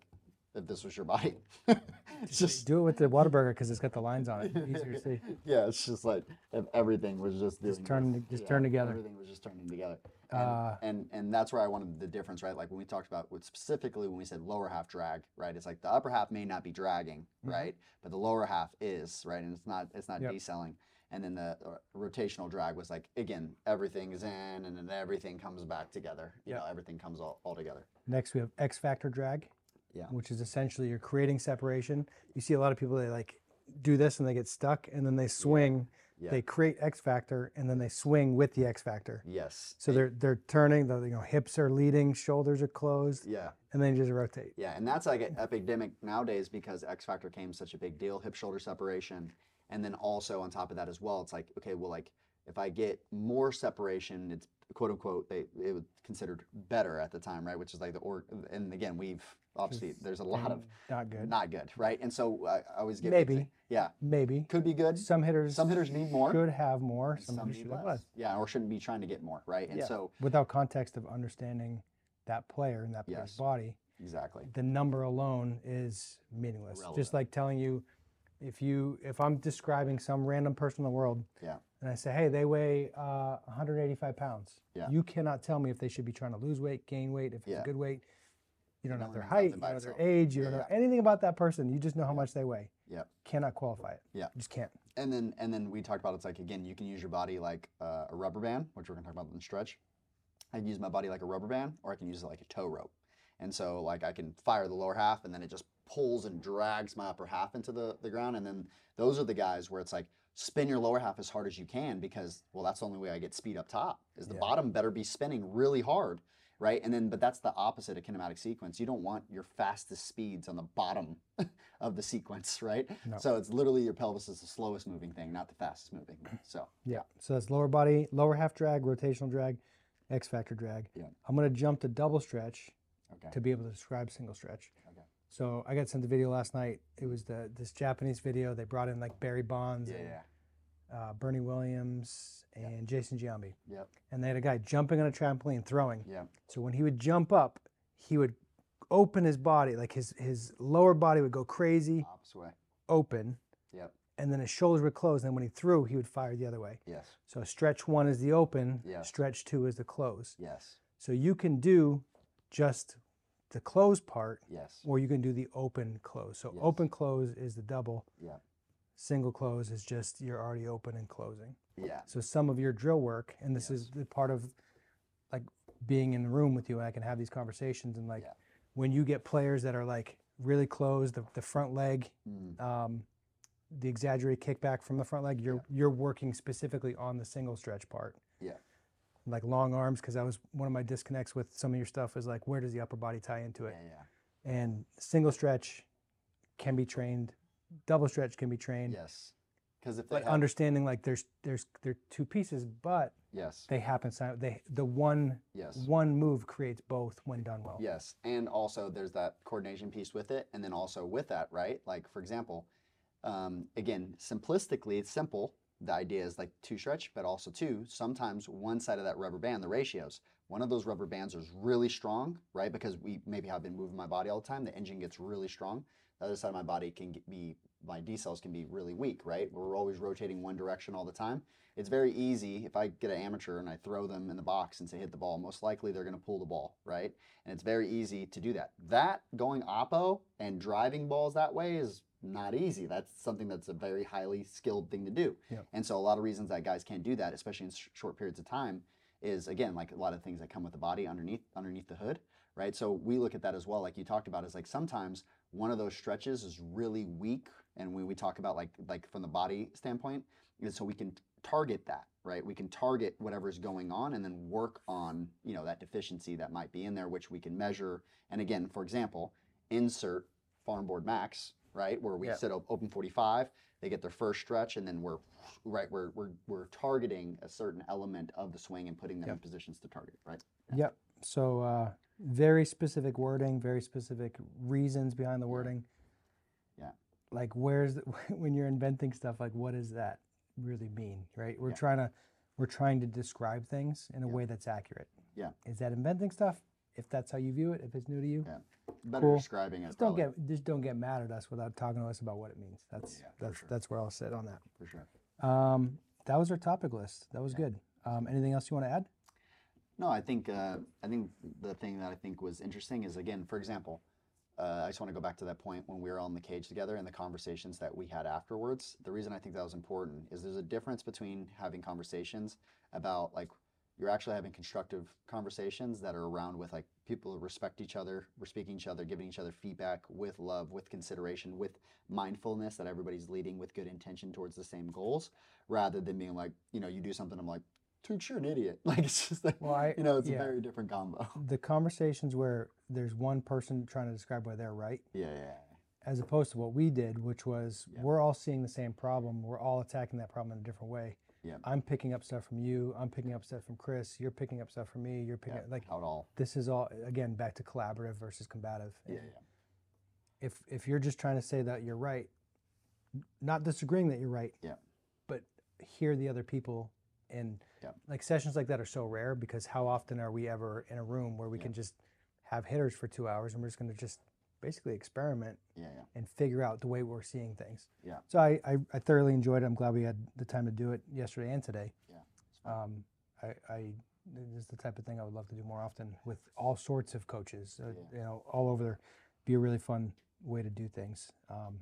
E: if this was your body. just
F: Do it with the Whataburger because it's got the lines on it. Easier to see.
E: yeah, it's just like if everything was just doing
F: Just turn
E: this.
F: just turn together.
E: Everything was just turning together. And,
F: Uh,
E: and and that's where I wanted the difference, right? Like when we talked about with specifically when we said lower half drag, right? It's like the upper half may not be dragging, right? But the lower half is, right? And it's not it's not
F: Yep.
E: decelling. And then the uh, rotational drag was like again, everything is in and then everything comes back together. You
F: Yep.
E: know, everything comes all, all together.
F: Next we have X factor drag.
E: Yeah.
F: Which is essentially you're creating separation. You see a lot of people they like do this and they get stuck and then they swing.
E: Yeah.
F: They create X factor and then they swing with the X factor.
E: Yes.
F: So they're they're turning. The you know hips are leading, shoulders are closed,
E: yeah.
F: and then you just rotate.
E: Yeah, and that's like an epidemic nowadays because X Factor came such a big deal, hip shoulder separation, and then also on top of that as well, it's like okay, well, like if I get more separation, it's quote unquote they it was considered better at the time, right? Which is like the or and again we've obviously there's a lot of
F: not good.
E: not good, right? And so I, I always get
F: Maybe.
E: yeah,
F: Maybe
E: could be good.
F: some hitters
E: Some hitters need more.
F: should have more. Some,
E: Some need
F: should
E: less.
F: less.
E: Yeah, or shouldn't be trying to get more, right? And
F: Yeah.
E: so
F: Without context of understanding that player and that player's
E: Yes.
F: body,
E: exactly.
F: the number alone is meaningless.
E: Irrelevant.
F: Just like telling you, if you if I'm describing some random person in the world,
E: Yeah.
F: and I say, hey, they weigh uh, 185 pounds,
E: Yeah.
F: you cannot tell me if they should be trying to lose weight, gain weight, if it's
E: Yeah.
F: a good weight. You don't know
E: don't
F: their height, you don't know their age, you
E: Yeah,
F: don't know anything about that person. You just know how much they weigh.
E: Yep.
F: Cannot qualify it.
E: Yeah.
F: You just can't.
E: And then and then we talked about it's like again you can use your body like uh, a rubber band, which we're gonna talk about in stretch. I can use my body like a rubber band, or I can use it like a tow rope. And so like I can fire the lower half, and then it just pulls and drags my upper half into the the ground. And then those are the guys where it's like spin your lower half as hard as you can because well that's the only way I get speed up top. Is the
F: Yeah.
E: bottom better be spinning really hard. Right, and then, but that's the opposite of kinematic sequence. You don't want your fastest speeds on the bottom of the sequence, right?
F: No.
E: So it's literally your pelvis is the slowest moving thing, not the fastest moving. So
F: Yeah. So that's lower body, lower half drag, rotational drag, X factor drag.
E: Yeah.
F: I'm going to jump to double stretch
E: okay,
F: to be able to describe single stretch. So I got sent the video last night. It was the this Japanese video. They brought in like Barry Bonds
E: yeah,
F: and
E: yeah,
F: uh, Bernie Williams and Jason Giambi.
E: yep,
F: And they had a guy jumping on a trampoline throwing.
E: yeah,
F: So when he would jump up, he would open his body, like his his lower body would go crazy, open,
E: yep,
F: and then his shoulders would close. And then when he threw, he would fire the other way.
E: yes,
F: So stretch one is the open,
E: Yeah.
F: stretch two is the close.
E: yes,
F: So you can do just the close part,
E: Yes.
F: or you can do the open close. So
E: Yes.
F: open close is the double.
E: Yeah.
F: Single close is just you're already open and closing.
E: Yeah.
F: So some of your drill work, and this
E: Yes.
F: is the part of like being in the room with you, and I can have these conversations. And like
E: Yeah.
F: when you get players that are like really closed, the, the front leg,
E: Mm.
F: um, the exaggerated kickback from the front leg, you're you're working specifically on the single stretch part.
E: Yeah.
F: Like long arms, because that was one of my disconnects with some of your stuff. Is like where does the upper body tie into it?
E: Yeah. Yeah.
F: And single stretch can be trained, double stretch can be trained.
E: Yes. Because if they
F: But
E: have,
F: understanding like there's there's they're two pieces, but
E: yes.
F: they happen. They the one
E: Yes.
F: one move creates both when done well.
E: Yes, and also there's that coordination piece with it, and then also with that, right? Like for example, um, again, simplistically, it's simple. The idea is like two stretch, but also two. Sometimes one side of that rubber band, the ratios, one of those rubber bands is really strong, right? Because we maybe have been moving my body all the time. The engine gets really strong. The other side of my body can be my decels can be really weak, right? We're always rotating one direction all the time. It's very easy if I get an amateur and I throw them in the box and say hit the ball. Most likely they're going to pull the ball, right? And it's very easy to do that. That going oppo and driving balls that way is not easy. That's something that's a very highly skilled thing to do.
F: Yep.
E: And so a lot of reasons that guys can't do that, especially in sh- short periods of time, is again like a lot of things that come with the body underneath underneath the hood, right? So we look at that as well, like you talked about, is like sometimes one of those stretches is really weak, and when we talk about like like from the body standpoint, is so we can target that, right? We can target whatever's going on and then work on you know that deficiency that might be in there, which we can measure. And again, for example, insert farm board max, right, where we
C: Yeah.
E: op- open 45, they get their first stretch, and then we're right, we're we're we're targeting a certain element of the swing and putting them in positions to target, right?
F: Yep. So uh, very specific wording, very specific reasons behind the wording.
E: Yeah.
F: Like where's the, when you're inventing stuff? Like what does that really mean? Right. We're
E: Yeah.
F: trying to we're trying to describe things in a
E: Yeah.
F: way that's accurate.
E: Yeah.
F: Is that inventing stuff? If that's how you view it, if it's new to you,
E: Yeah. Better
F: Cool.
E: describing it.
F: just don't
E: probably,
F: get just don't get mad at us without talking to us about what it means. That's
E: Yeah,
F: that's
E: sure.
F: that's where I'll sit on that.
E: for sure.
F: Um, that was our topic list. That was good. Um, anything else you want to add?
E: No, I think uh, I think the thing that I think was interesting is again, for example, uh, I just want to go back to that point when we were all in the cage together and the conversations that we had afterwards. The reason I think that was important is there's a difference between having conversations about like you're actually having constructive conversations that are around with like people respect each other, respecting each other, giving each other feedback with love, with consideration, with mindfulness that everybody's leading with good intention towards the same goals, rather than being like, you know, you do something, I'm like, dude, you're an idiot. Like it's just like,
F: Well, I-
E: you know, it's
F: yeah.
E: a very different combo.
F: The conversations where there's one person trying to describe why they're right,
E: Yeah, yeah,
F: as opposed to what we did, which was
E: Yeah.
F: we're all seeing the same problem. We're all attacking that problem in a different way.
E: Yeah.
F: I'm picking up stuff from you. I'm picking up stuff from Chris. You're picking up stuff from me. You're picking
E: yeah.
F: up, like
E: how it all.
F: this is all again back to collaborative versus combative.
E: Yeah, yeah,
F: If if you're just trying to say that you're right, not disagreeing that you're right.
E: Yeah.
F: But hear the other people and
E: Yeah.
F: like sessions like that are so rare because how often are we ever in a room where we
E: Yeah.
F: can just have hitters for two hours and we're just going to just basically experiment
E: yeah, yeah.
F: and figure out the way we're seeing things.
E: Yeah.
F: So I, I, I thoroughly enjoyed it. I'm glad we had the time to do it yesterday and today.
E: Yeah, it's.
F: Um, I, I this is the type of thing I would love to do more often with all sorts of coaches. Uh,
E: Yeah.
F: You know, all over there. Be a really fun way to do things. Um,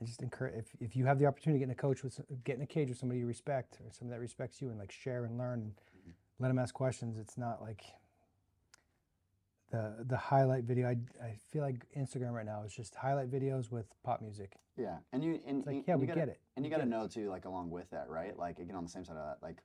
F: I just encourage if, if you have the opportunity to get in a coach with get in a cage with somebody you respect or somebody that respects you and like share and learn and
E: Mm-hmm.
F: let them ask questions. It's not like the the highlight video. I, I feel like Instagram right now is just highlight videos with pop music.
E: Yeah, and you and
F: It's like,
E: and
F: yeah,
E: you
F: we
E: gotta,
F: get it.
E: And you got to know too, like along with that, right? Like again, on the same side of that, like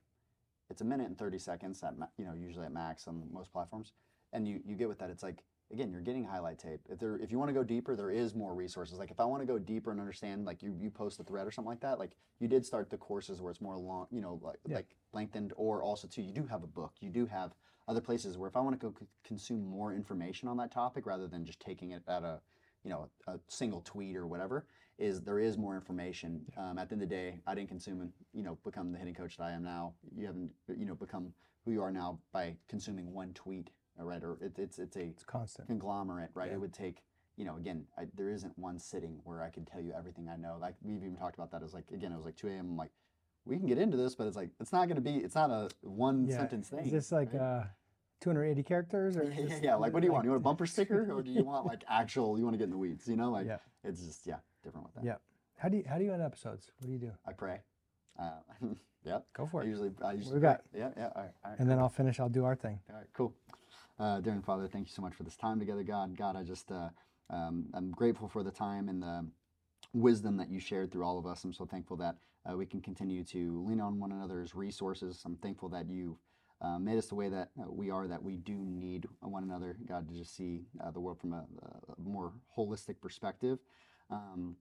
E: it's a minute and thirty seconds at you know usually at max on most platforms, and you you get with that. It's like again, you're getting highlight tape. If there if you want to go deeper, there is more resources. Like if I want to go deeper and understand, like you you post a thread or something like that. Like you did start the courses where it's more long, you know, like
F: Yeah.
E: like lengthened, or also too, you do have a book. You do have other places where if I want to go c- consume more information on that topic rather than just taking it at a you know a single tweet or whatever is there is more information. Um, at the end of the day i didn't consume and you know become the hitting coach that i am now. You haven't you know become who you are now by consuming one tweet all right? Or it, it's it's a
F: It's constant.
E: conglomerate right?
F: Yeah.
E: it would take you know again I, there isn't one sitting where i could tell you everything i know. Like we've even talked about that as like again it was like 2 a.m i'm like we can get into this but it's like it's not going to be it's not a one
F: Yeah,
E: sentence thing.
F: Is this like
E: right?
F: uh, 280 characters or
E: Yeah, yeah, yeah. Like, what do you want? You want a bumper sticker, or do you want like actual? You want to get in the weeds? You know, like
F: Yeah.
E: it's just yeah, different with that.
F: Yeah. How do you how do you end episodes? What do you do?
E: I pray. Uh, yep.
F: Go for
E: I
F: it.
E: usually, I usually.
F: we got?
E: Yeah, yeah. All right, all right.
F: And then I'll finish. I'll do our thing.
E: All right, cool. Uh, dear and Father, thank you so much for this time together, God. God, I just, uh, um, I'm grateful for the time and the wisdom that you shared through all of us. I'm so thankful that uh, we can continue to lean on one another's resources. I'm thankful that you uh, made us the way that uh, we are, that we do need one another, God, to just see uh, the world from a, a more holistic perspective. Um,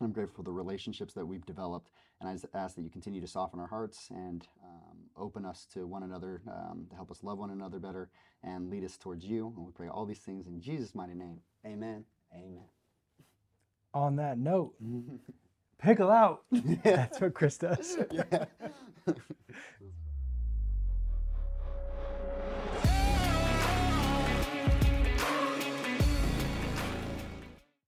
E: I'm grateful for the relationships that we've developed, and I just ask that you continue to soften our hearts and um, open us to one another, um, to help us love one another better and lead us towards you. And we pray all these things in Jesus' mighty name. Amen. Amen.
F: On that note, pickle out. That's what Chris does.
E: yeah.